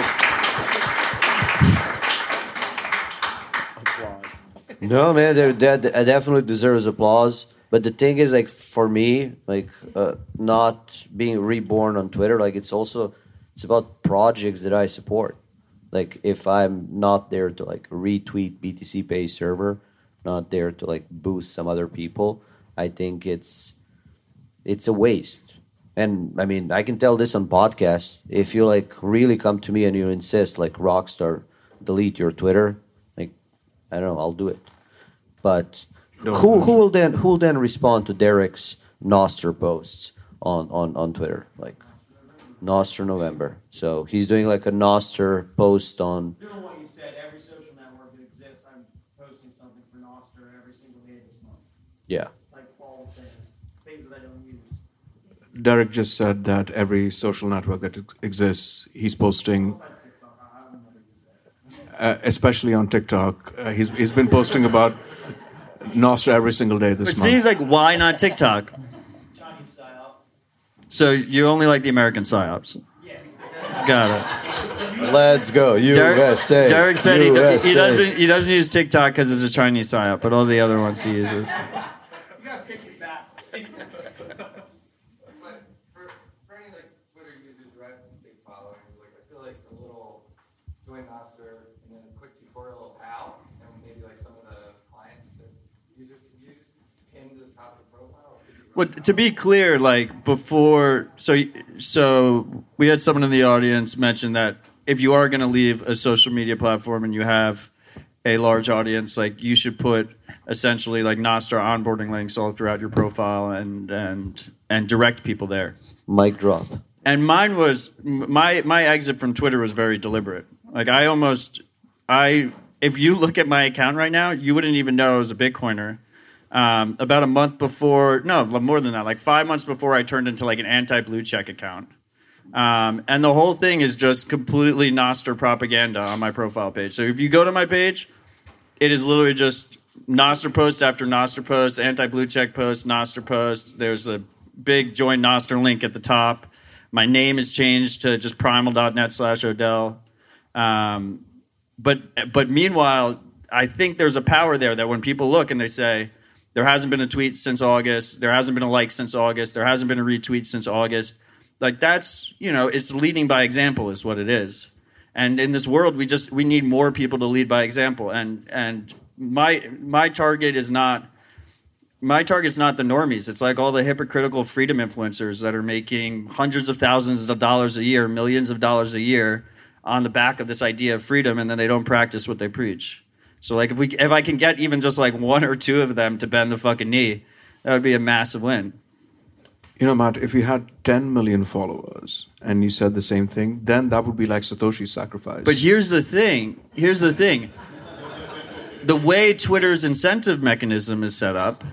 Applause. No, man, that that definitely deserves applause. But the thing is, like for me, like uh, not being reborn on Twitter, like it's also it's about projects that I support. Like if I'm not there to like retweet BTCPay server, not there to like boost some other people, I think it's it's a waste. And I mean, I can tell this on podcast If you like really come to me and you insist, like Rockstar, delete your Twitter, like I don't know, I'll do it. But No. who who will then who will then respond to Derek's Nostr posts on, on, on Twitter? Like Nostr November. So he's doing like a Nostr post on Doing what you said, every social network that exists, I'm posting something for Nostr every single day this month. yeah. Like all things, things that I don't use. Derek just said that every social network that exists, he's posting, Besides TikTok, I, I don't never use that. uh, especially on TikTok. Uh, he's he's been posting about Nostr every single day this But month. see, like, why not TikTok? Chinese style. So you only like the American psyops? Yeah. Got it. Let's go. Derek, USA. Derek said he, do- USA. he doesn't he doesn't use TikTok because it's a Chinese psyop, but all the other ones he uses. You gotta pick it back. But for, for any like Twitter users who have big followings, like I feel like a little join master and then a quick tutorial out, and maybe like some of the clients that users could use pinned to the top of the profile. could be Well, to be clear, like before, so so we had someone in the audience mention that if you are going to leave a social media platform and you have a large audience, like you should put essentially like Nostr onboarding links all throughout your profile and and and direct people there. Mic drop. and mine was my my exit from Twitter was very deliberate. Like I almost I if you look at my account right now, you wouldn't even know I was a Bitcoiner. Um, about a month before, no, more than that, like five months before I turned into like an anti-blue check account. Um, and the whole thing is just completely Nostr propaganda on my profile page. So if you go to my page, it is literally just Nostr post after Nostr post, anti blue check post, Nostr post. There's a big join Nostr link at the top. My name is changed to just primal.net slash Odell. Um, but but meanwhile, I think there's a power there that when people look and they say, there hasn't been a tweet since August, there hasn't been a like since August, there hasn't been a retweet since August. Like that's you know, it's leading by example is what it is. And in this world, we just we need more people to lead by example. And and my my target is not my target's not the normies. It's like all the hypocritical freedom influencers that are making hundreds of thousands of dollars a year, millions of dollars a year on the back of this idea of freedom, and then they don't practice what they preach. So like if we if I can get even just like one or two of them to bend the fucking knee, that would be a massive win. You know, Matt, if you had 10 million followers and you said the same thing, then that would be like Satoshi's sacrifice. But here's the thing. Here's the thing. The way Twitter's incentive mechanism is set up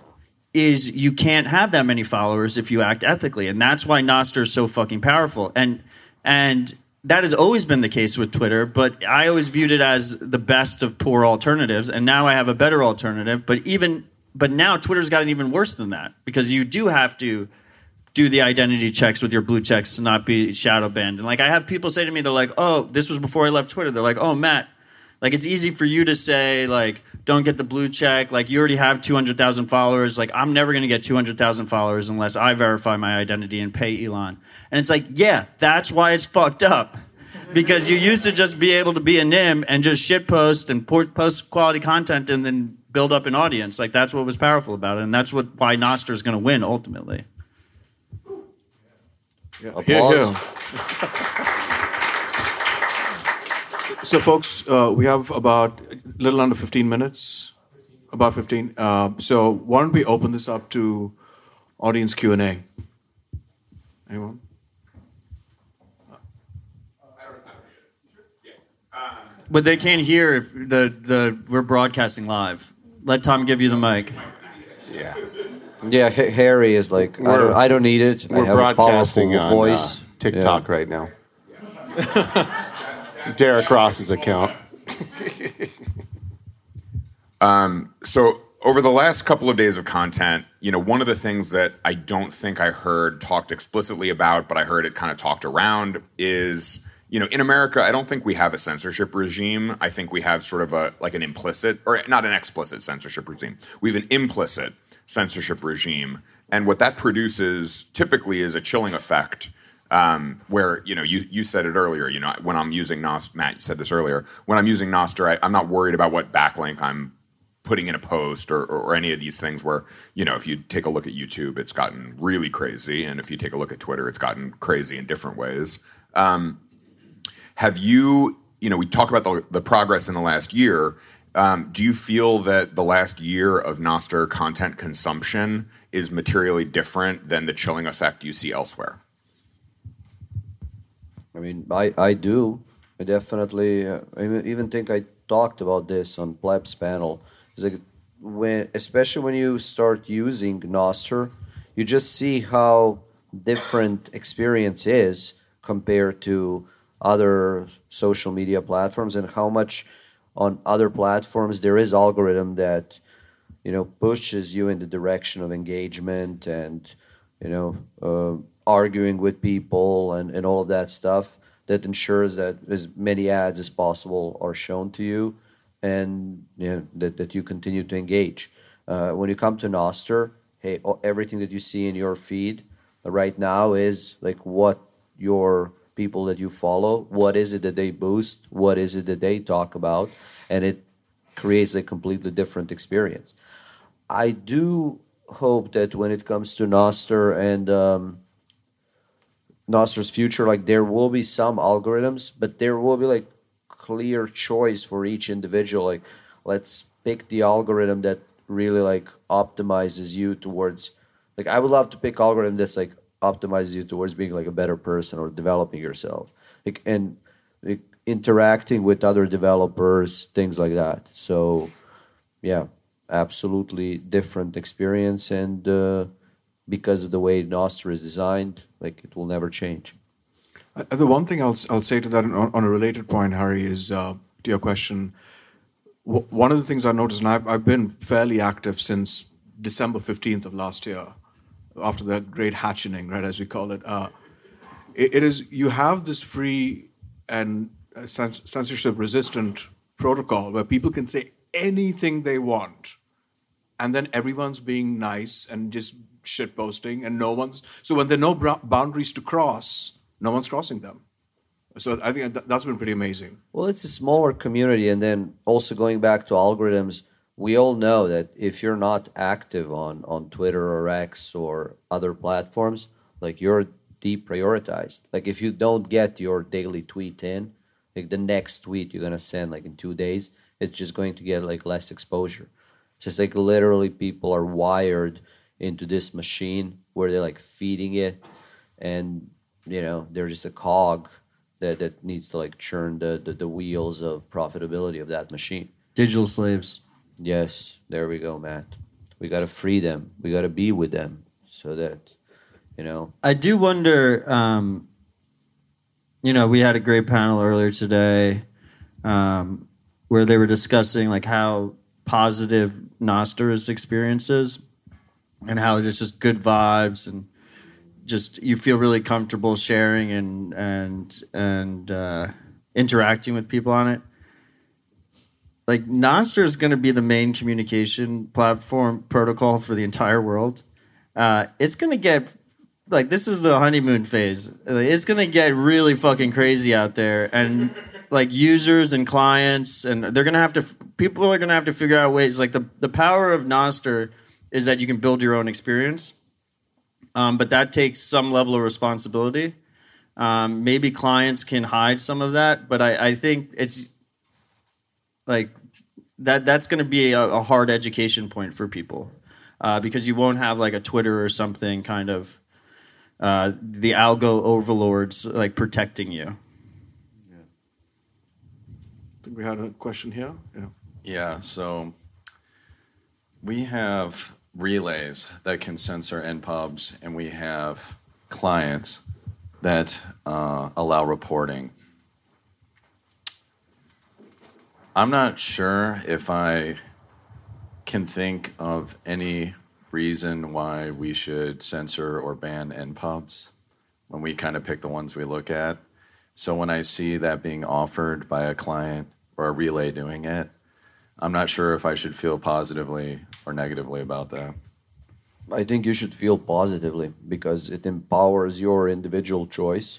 is you can't have that many followers if you act ethically, and that's why Nostr is so fucking powerful. And and that has always been the case with Twitter, but I always viewed it as the best of poor alternatives, and now I have a better alternative. But even but now Twitter's gotten even worse than that because you do have to do the identity checks with your blue checks to not be shadow banned. And like I have people say to me, they're like, "Oh, this was before I left Twitter." They're like, "Oh, Matt, like it's easy for you to say like don't get the blue check. Like you already have two hundred thousand followers. Like I'm never gonna get two hundred thousand followers unless I verify my identity and pay Elon." And it's like, yeah, that's why it's fucked up. Because you used to just be able to be a nim and just shit post and post quality content and then build up an audience. Like that's what was powerful about it, and that's what why Nostr is going to win ultimately. Yeah. Here, here. so, folks, uh, we have about a little under 15 minutes. About 15. Uh, so, why don't we open this up to audience Q and A? Anyone? But they can't hear if the, the we're broadcasting live. Let Tom give you the mic. Yeah. Yeah, H- Harry is like, I don't, I don't need it. I We're have a broadcasting powerful on voice. uh, TikTok right now. Derek Ross's account. Um, so over the last couple of days of content, you know, one of the things that I don't think I heard talked explicitly about, but I heard it kind of talked around is, you know, in America, I don't think we have a censorship regime. I think we have sort of a like an implicit or not an explicit censorship regime. We have an implicit censorship regime, and what that produces typically is a chilling effect. Um, where you know you you said it earlier. You know when I'm using Nostr, Matt, you said this earlier. When I'm using Nostr, I, I'm not worried about what backlink I'm putting in a post or, or, or any of these things where you know if you take a look at youtube it's gotten really crazy and if you take a look at twitter it's gotten crazy in different ways um, have you you know we talk about the, the progress in the last year um, do you feel that the last year of Nostr content consumption is materially different than the chilling effect you see elsewhere I mean, I, I do. I definitely, uh, I even- think I talked about this on Plebs panel. It's like when, especially when you start using Nostr, you just see how different experience is compared to other social media platforms and how much on other platforms there is algorithm that you know pushes you in the direction of engagement and you know uh, arguing with people and, and all of that stuff that ensures that as many ads as possible are shown to you and you know, that, that you continue to engage. Uh, when you come to Nostr hey everything that you see in your feed right now is like what your people that you follow what is it that they boost what is it that they talk about and it creates a completely different experience I do hope that when it comes to Nostr and um, Nostr's future, like there will be some algorithms, but there will be like clear choice for each individual. Like, let's pick the algorithm that really like optimizes you towards. Like, I would love to pick algorithm that's like optimizes you towards being like a better person or developing yourself, like and like, interacting with other developers, things like that. So, yeah, absolutely different experience, and uh, because of the way Nostr is designed, like it will never change. Uh, The one thing I'll, I'll say to that on, on a related point, Harry, is uh, to your question. W- one of the things I noticed, and I've, I've been fairly active since December 15th of last year, after the great hatchening, right, as we call it. Uh, it, it is, you have this free and uh, censorship resistant protocol where people can say anything they want and then everyone's being nice and just shit posting and no one's so when there are no boundaries to cross no one's crossing them so i think that's been pretty amazing Well, it's a smaller community, and then also going back to algorithms, we all know that if you're not active on on Twitter or X or other platforms, like you're deprioritized. Like if you don't get your daily tweet in, like the next tweet you're gonna send like in two days, it's just going to get like less exposure. Just like literally, people are wired into this machine where they're like feeding it, and you know they're just a cog that that needs to like churn the the, the wheels of profitability of that machine. Digital slaves. Yes, there we go, Matt. We got to free them. We got to be with them so that, you know. I do wonder. Um, you know, we had a great panel earlier today um, where they were discussing like how positive Nostr's experiences and how it's just good vibes and just you feel really comfortable sharing and and and uh, interacting with people on it. Like Nostr is going to be the main communication platform protocol for the entire world. Uh, it's going to get like this is the honeymoon phase. It's going to get really fucking crazy out there, and like users and clients, and they're going to have to. People are going to have to figure out ways. Like the the power of Nostr is that you can build your own experience um, but that takes some level of responsibility. Um, maybe clients can hide some of that, but I, I think it's like that. That's going to be a, a, hard education point for people uh, because you won't have like a Twitter or something kind of uh, the algo overlords like protecting you. Yeah. I think we had a question here. Yeah. Yeah. So we have relays that can censor npubs, and we have clients that uh, allow reporting. I'm not sure if I can think of any reason why we should censor or ban npubs when we kind of pick the ones we look at. So when I see that being offered by a client or a relay doing it, I'm not sure if I should feel positively or negatively about that. I think you should feel positively because it empowers your individual choice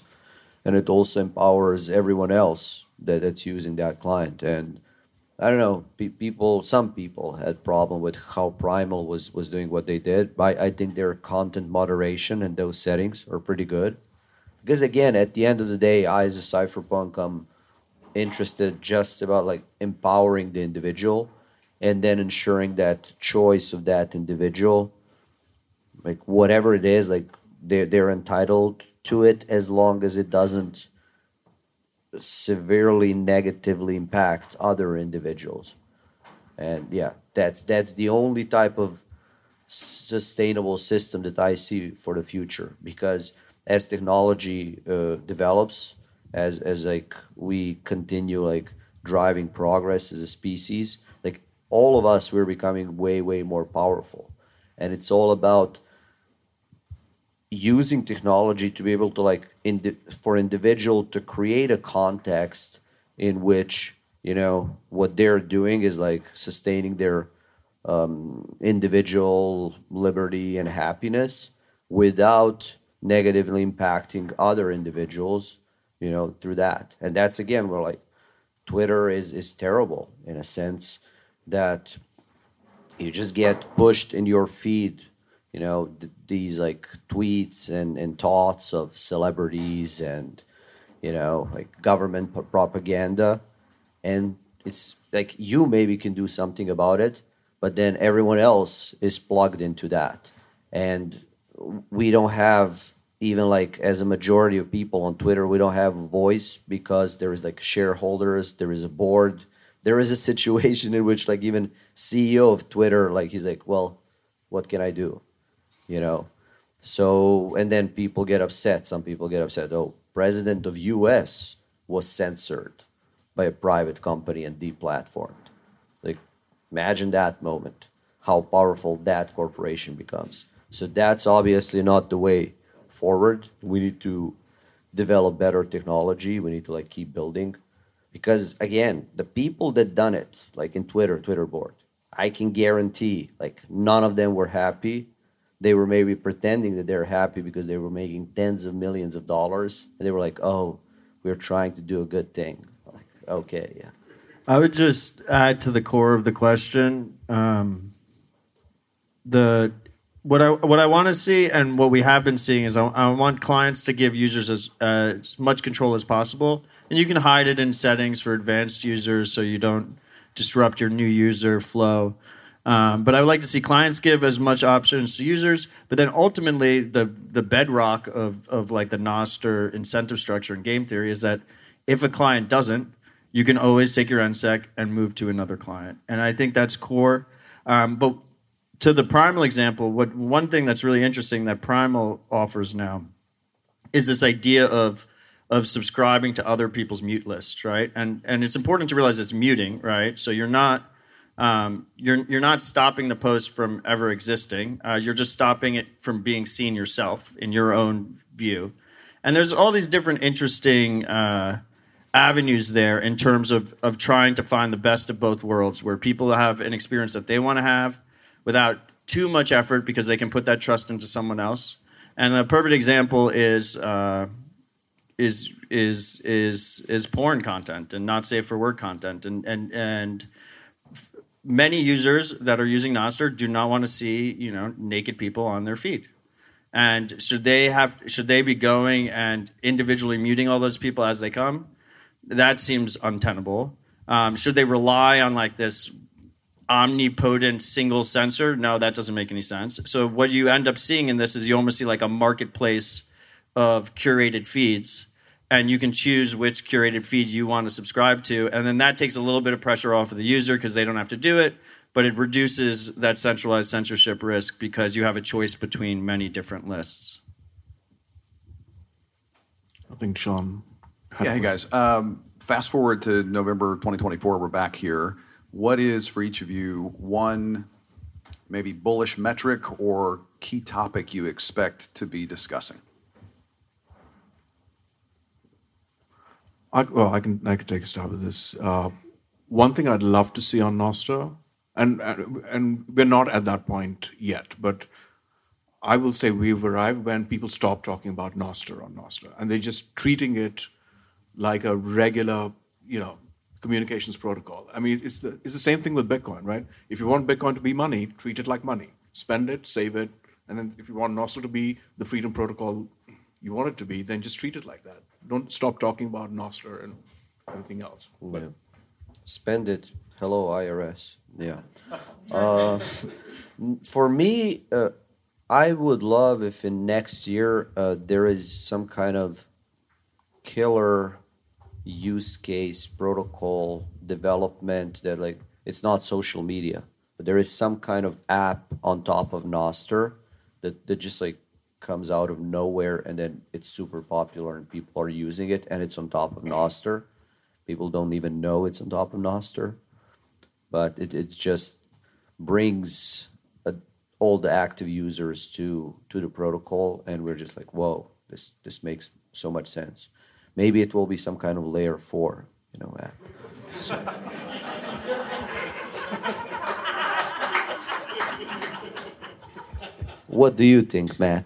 and it also empowers everyone else that, that's using that client. And I don't know, pe- people, some people had problem with how Primal was, was doing what they did. But I, think their content moderation and those settings are pretty good. Because again, at the end of the day, I as a cypherpunk, I'm interested just about like empowering the individual and then ensuring that choice of that individual like whatever it is like they're, they're entitled to it as long as it doesn't severely negatively impact other individuals. And yeah that's that's the only type of sustainable system that i see for the future. Because as technology uh, develops as as like we continue like driving progress as a species like all of us we're becoming way way more powerful. And it's all about using technology to be able to like indi- for individual to create a context in which you know what they're doing is like sustaining their um, individual liberty and happiness without negatively impacting other individuals you know through that. And that's again where like twitter is is terrible in a sense that you just get pushed in your feed you know th- these like tweets and, and thoughts of celebrities and you know like government p- propaganda. And it's like you maybe can do something about it but then everyone else is plugged into that. And we don't have even like as a majority of people on twitter we don't have a voice because there is like shareholders there is a board. There is a situation in which like even ceo of twitter like he's like well what can i do you know? So and then people get upset. Some people get upset. Oh president of us was censored by a private company and deplatformed. Like imagine that moment how powerful that corporation becomes. So that's obviously not the way forward. We need to develop better technology. We need to like keep building. Because again the people that done it like in twitter twitter board i can guarantee like none of them were happy they were maybe pretending that they're happy because they were making tens of millions of dollars and they were like oh we're trying to do a good thing like okay yeah I would just add to the core of the question. Um, the what I what I want to see and what we have been seeing is I, I want clients to give users as, uh, as much control as possible, and you can hide it in settings for advanced users so you don't disrupt your new user flow. Um, but I would like to see clients give as much options to users. But then ultimately, the the bedrock of of like the Nostr incentive structure and game theory is that if a client doesn't, you can always take your NSEC and move to another client. And I think that's core. Um, but to the Primal example, what one thing that's really interesting that Primal offers now is this idea of of subscribing to other people's mute lists, right? And and it's important to realize it's muting, right? So you're not um, you're you're not stopping the post from ever existing. Uh, you're just stopping it from being seen yourself in your own view. And there's all these different interesting uh, avenues there in terms of of trying to find the best of both worlds, where people have an experience that they want to have without too much effort because they can put that trust into someone else. And a perfect example is. Uh, is is is is porn content and not safe for work content and and and many users that are using Nostr do not want to see you know naked people on their feed. And should they have should they be going and individually muting all those people as they come? That seems untenable. Um, should they rely on like this omnipotent single censor? No, that doesn't make any sense. So what you end up seeing in this is you almost see like a marketplace of curated feeds and you can choose which curated feed you want to subscribe to and then that takes a little bit of pressure off of the user because they don't have to do it but it reduces that centralized censorship risk because you have a choice between many different lists I think Sean. had Yeah, hey guys. Um, fast forward to November 2024, we're back here. What is for each of you one maybe bullish metric or key topic you expect to be discussing? I, well, I can I can take a stab at this. Uh, one thing I'd love to see on Nostr, and and we're not at that point yet, but I will say we've arrived when people stop talking about Nostr on Nostr, and they're just treating it like a regular, you know, communications protocol. I mean, it's the it's the same thing with Bitcoin, right? If you want Bitcoin to be money, treat it like money. Spend it, save it, and then if you want Nostr to be the freedom protocol you want it to be, then just treat it like that. Don't stop talking about Nostr and everything else. Yeah. Spend it. Hello, IRS. Yeah. Uh, for me, uh, I would love if in next year uh, there is some kind of killer use case protocol development that like it's not social media, but there is some kind of app on top of Nostr that, that just like comes out of nowhere and then it's super popular and people are using it and it's on top of Nostr. People don't even know it's on top of Nostr, but it it's just brings a, all the active users to to the protocol, and we're just like, whoa, this this makes so much sense. Maybe it will be some kind of layer four, you know. So- what do you think, Matt?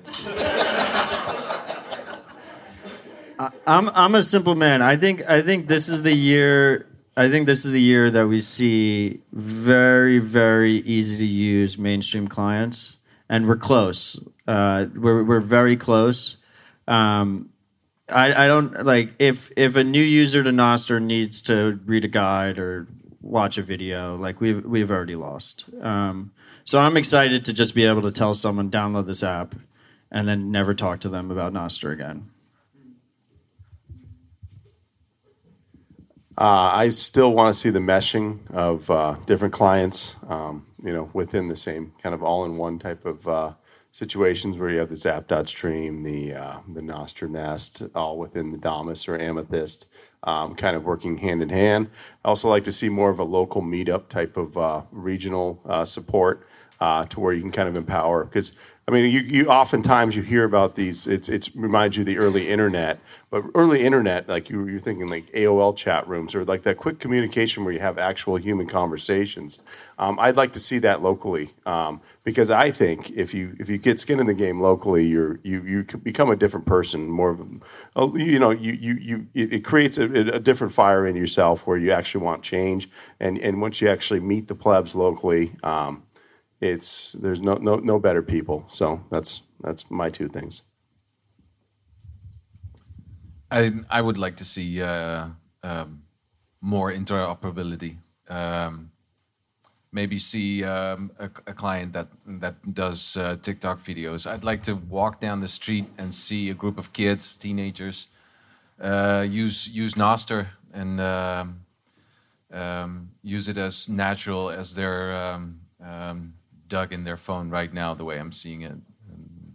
I'm I'm a simple man. I think I think this is the year. I think this is the year that we see very very easy to use mainstream clients, and we're close. Uh, we're we're very close. Um, I I don't like if if a new user to Nostr needs to read a guide or watch a video, like we've we've already lost. Um, so I'm excited to just be able to tell someone download this app, and then never talk to them about Nostr again. Uh, I still want to see the meshing of uh, different clients, um, you know, within the same kind of all-in-one type of uh, situations where you have the Zap.stream, the uh, the Nostr Nest, all within the Damus or Amethyst, um, kind of working hand in hand. I also like to see more of a local meetup type of uh, regional uh, support uh, to where you can kind of empower because I mean, you, you oftentimes you hear about these. It's it's reminds you of the early internet, but early internet, like you you're thinking like AOL chat rooms or like that quick communication where you have actual human conversations. Um, I'd like to see that locally um, because I think if you if you get skin in the game locally, you're you you become a different person. More of a, you know you you you it, it creates a, a different fire in yourself where you actually want change, and and once you actually meet the plebs locally. Um, it's there's no no no better people. So that's that's my two things. I I would like to see uh, um, more interoperability. Um, maybe see um, a, a client that that does uh, TikTok videos. I'd like to walk down the street and see a group of kids, teenagers, uh, use use Nostr and um, um, use it as natural as they're um, um, dug in their phone right now. The way I'm seeing it And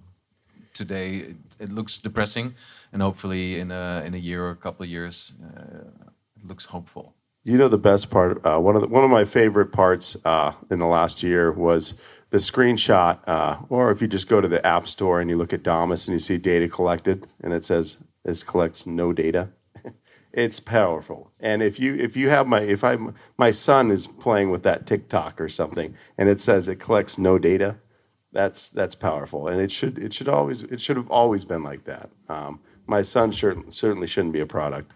today, it, it looks depressing, and hopefully in a in a year or a couple of years, uh, it looks hopeful. You know the best part. Uh, one of the, one of my favorite parts uh, in the last year was the screenshot, uh, or if you just go to the app store and you look at Damus and you see data collected, and it says this collects no data. It's powerful. And if you if you have my if I my son is playing with that TikTok or something, and it says it collects no data, that's that's powerful. And it should it should always it should have always been like that. Um, my son sure, certainly shouldn't be a product.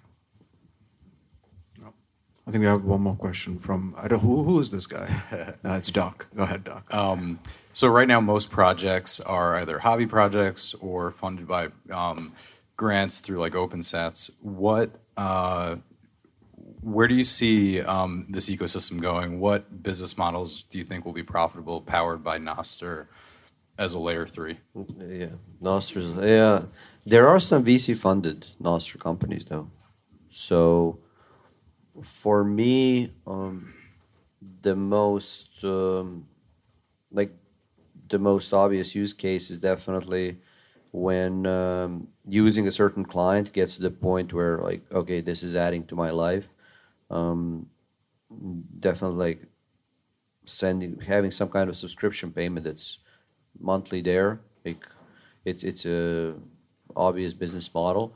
I think we have one more question from I don't who who is this guy? no, it's Doc. Go ahead, Doc. Um, so right now, most projects are either hobby projects or funded by um, grants through like OpenSats. What, uh, where do you see um, this ecosystem going? What business models do you think will be profitable, powered by Nostr as a layer three? Yeah, Nostr's. Yeah, there are some VC funded Nostr companies though. So for me, um, the most um, like the most obvious use case is definitely when um, using a certain client gets to the point where like okay this is adding to my life um, definitely like sending having some kind of subscription payment that's monthly there like it's it's a obvious business model.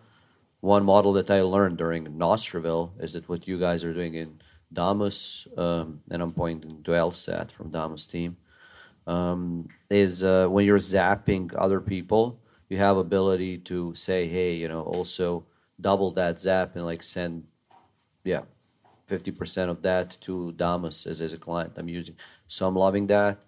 One model that I learned during Nostrville is that what you guys are doing in Damus, um, and I'm pointing to LSAT from Damus team, um, is uh, when you're zapping other people, you have ability to say, hey, you know, also double that zap and like send, yeah, 50% of that to Damus as, as a client I'm using. So I'm loving that.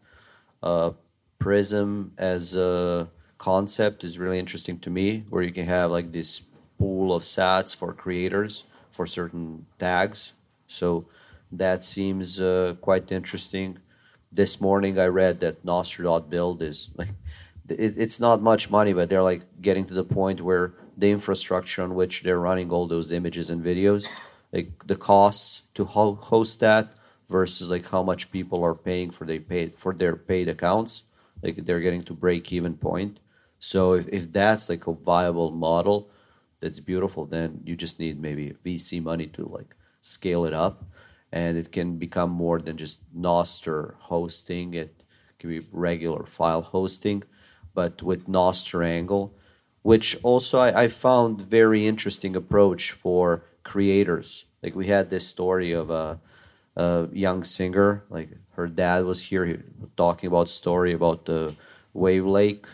Uh, Prism as a concept is really interesting to me, where you can have like this pool of sats for creators for certain tags. So that seems uh, quite interesting. This morning I read that Nostr.build is like it, it's not much money, but they're like getting to the point where the infrastructure on which they're running all those images and videos, like the costs to ho- host that versus like how much people are paying for they paid for their paid accounts, like they're getting to break even point. So if, if that's like a viable model, that's beautiful, then you just need maybe VC money to like scale it up, and it can become more than just Nostr hosting. It can be regular file hosting, but with Nostr angle, which also I, I found very interesting approach for creators. Like we had this story of a, a young singer, like her dad was here he, talking about story about the Wavlake,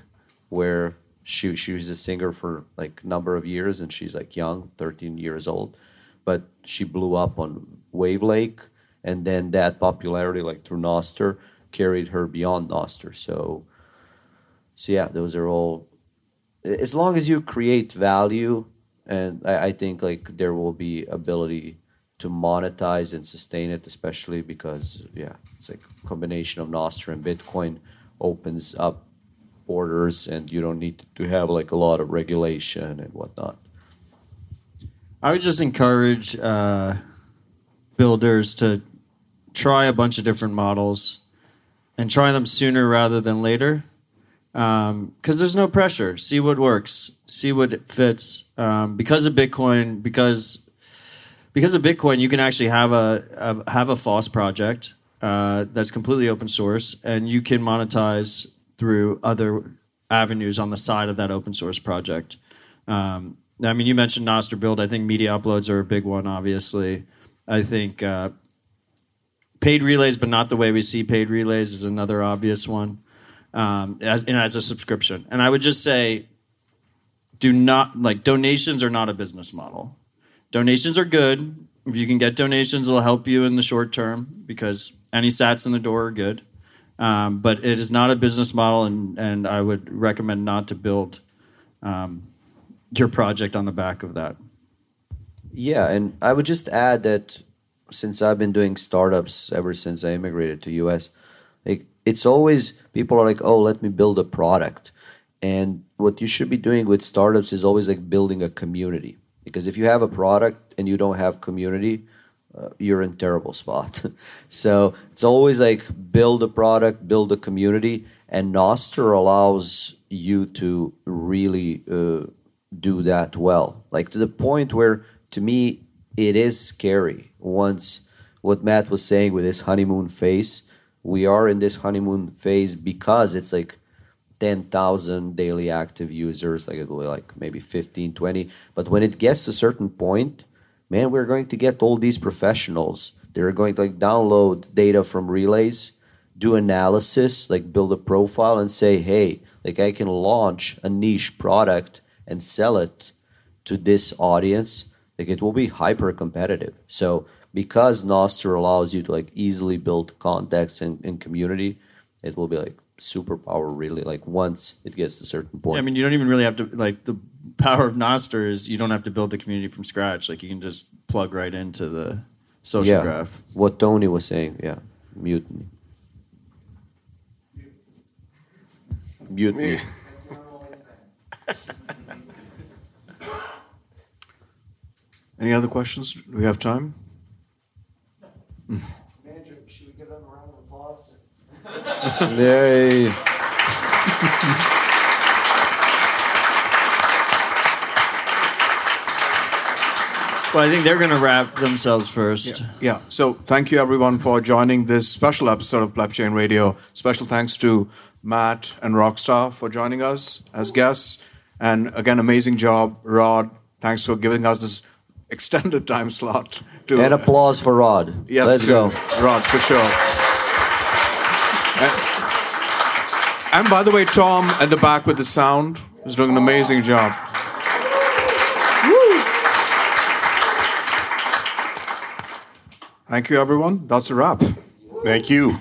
where she she was a singer for like number of years and she's like young 13 years old but she blew up on wavlake and then that popularity like through nostr carried her beyond nostr so so yeah those are all as long as you create value and i, I think like there will be ability to monetize and sustain it especially because yeah it's like a combination of nostr and bitcoin opens up borders and you don't need to have like a lot of regulation and whatnot. I would just encourage uh, builders to try a bunch of different models and try them sooner rather than later because um, there's no pressure. See what works, see what fits. Um, because of Bitcoin, because because of Bitcoin, you can actually have a, a have a FOSS project uh, that's completely open source, and you can monetize through other avenues on the side of that open source project. Um, I mean, you mentioned Nostr build. I think media uploads are a big one, obviously. I think uh, paid relays, but not the way we see paid relays, is another obvious one, um, as, and as a subscription. And I would just say, do not like donations are not a business model. Donations are good. If you can get donations, it'll help you in the short term because any sats in the door are good. Um, but it is not a business model, and, and I would recommend not to build um, your project on the back of that. Yeah, and I would just add that since I've been doing startups ever since I immigrated to US, like it's always people are like, "Oh, let me build a product." And what you should be doing with startups is always like building a community. Because if you have a product and you don't have community, uh, you're in terrible spot. so it's always like build a product, build a community, and Nostr allows you to really uh, do that well. Like to the point where, to me, it is scary. Once what Matt was saying with his honeymoon phase, we are in this honeymoon phase because it's like 10,000 daily active users, like it will like maybe 15, 20. But when it gets to a certain point, man, we're going to get all these professionals. They're going to like download data from relays, do analysis, like build a profile and say, hey, like I can launch a niche product and sell it to this audience. Like it will be hyper competitive. So because Nostr allows you to like easily build context and, and community, it will be like superpower really like once it gets to a certain point. Yeah, I mean, you don't even really have to like the power of Nostr is you don't have to build the community from scratch. Like you can just plug right into the social yeah, graph. What Tony was saying, yeah, mutiny. Mutiny. Any other questions? Do we have time? Manager, should we give them a round of applause? Yay. Well, I think they're going to wrap themselves first. Yeah. So thank you everyone for joining this special episode of Plebchain Radio. Special thanks to Matt and Rockstar for joining us as guests. And again, amazing job, Rod. Thanks for giving us this extended time slot. To And applause for Rod. Yes, Let's to go. Rod, for sure. And, and by the way, Tom at the back with the sound is doing an amazing job. Thank you, everyone. That's a wrap. Thank you.